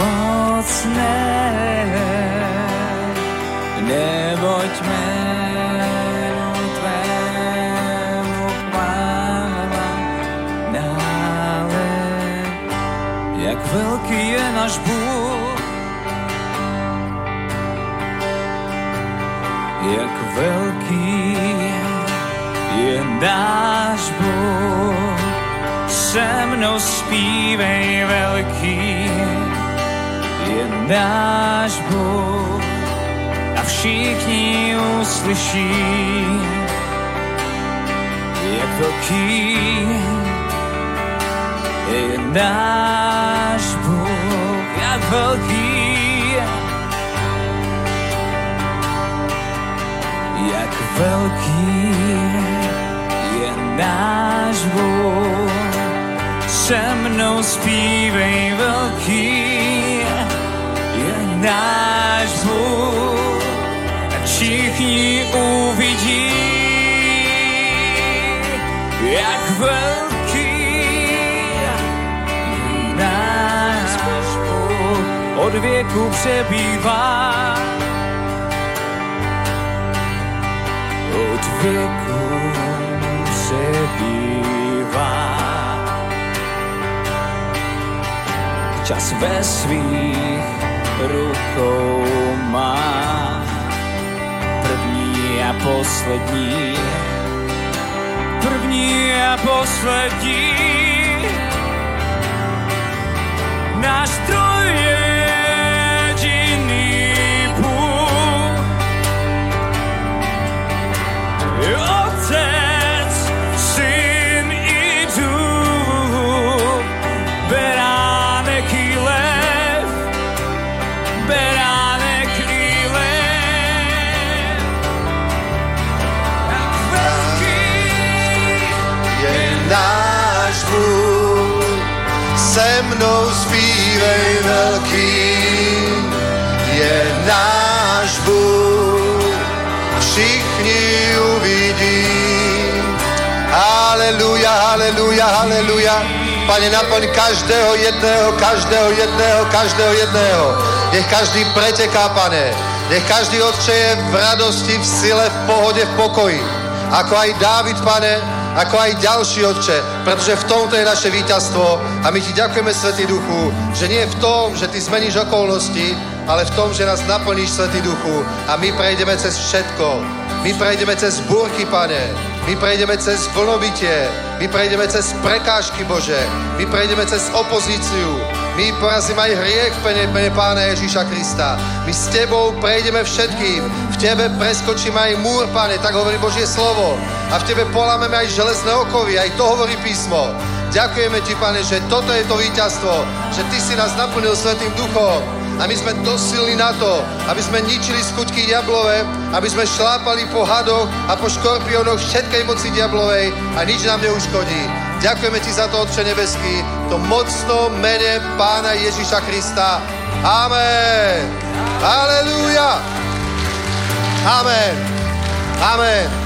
Mocné, neboť meno Tvému chvála nále. Jak veľký je náš Bůh, náš Boh. Se mnou zpívej velký, je náš Bůh a všichni uslyší, jak velký je náš Bůh, jak velký, jak velký náš Bůh. Se mnou zpívej velký, je náš Bůh. A všichni uvidí, jak velký je náš Bůh. Od věku přebývá od věku čas ve svých rukou má. První a poslední, první a poslední, náš troj je Pane, naplň každého jedného, každého jedného, každého jedného. Nech každý preteká, Pane. Nech každý Otče je v radosti, v sile, v pohode, v pokoji. Ako aj Dávid, Pane, ako aj ďalší Otče, pretože v tomto je naše víťazstvo a my Ti ďakujeme, Svetý Duchu, že nie v tom, že Ty zmeníš okolnosti, ale v tom, že nás naplníš, Svetý Duchu a my prejdeme cez všetko. My prejdeme cez búrky, Pane. My prejdeme cez vlnobytie, my prejdeme cez prekážky, Bože. My prejdeme cez opozíciu. My porazíme aj hriech, Pane, Pane Pána Ježíša Krista. My s Tebou prejdeme všetkým. V Tebe preskočíme aj múr, Pane, tak hovorí Božie slovo. A v Tebe polámeme aj železné okovy, aj to hovorí písmo. Ďakujeme Ti, Pane, že toto je to víťazstvo, že Ty si nás naplnil Svetým duchom a my sme dosilní na to, aby sme ničili skutky diablové, aby sme šlápali po hadoch a po škorpiónoch všetkej moci diablovej a nič nám neuškodí. Ďakujeme Ti za to, Otče nebeský, to mocno mene Pána Ježíša Krista. Amen. Halelúja. Amen. Amen.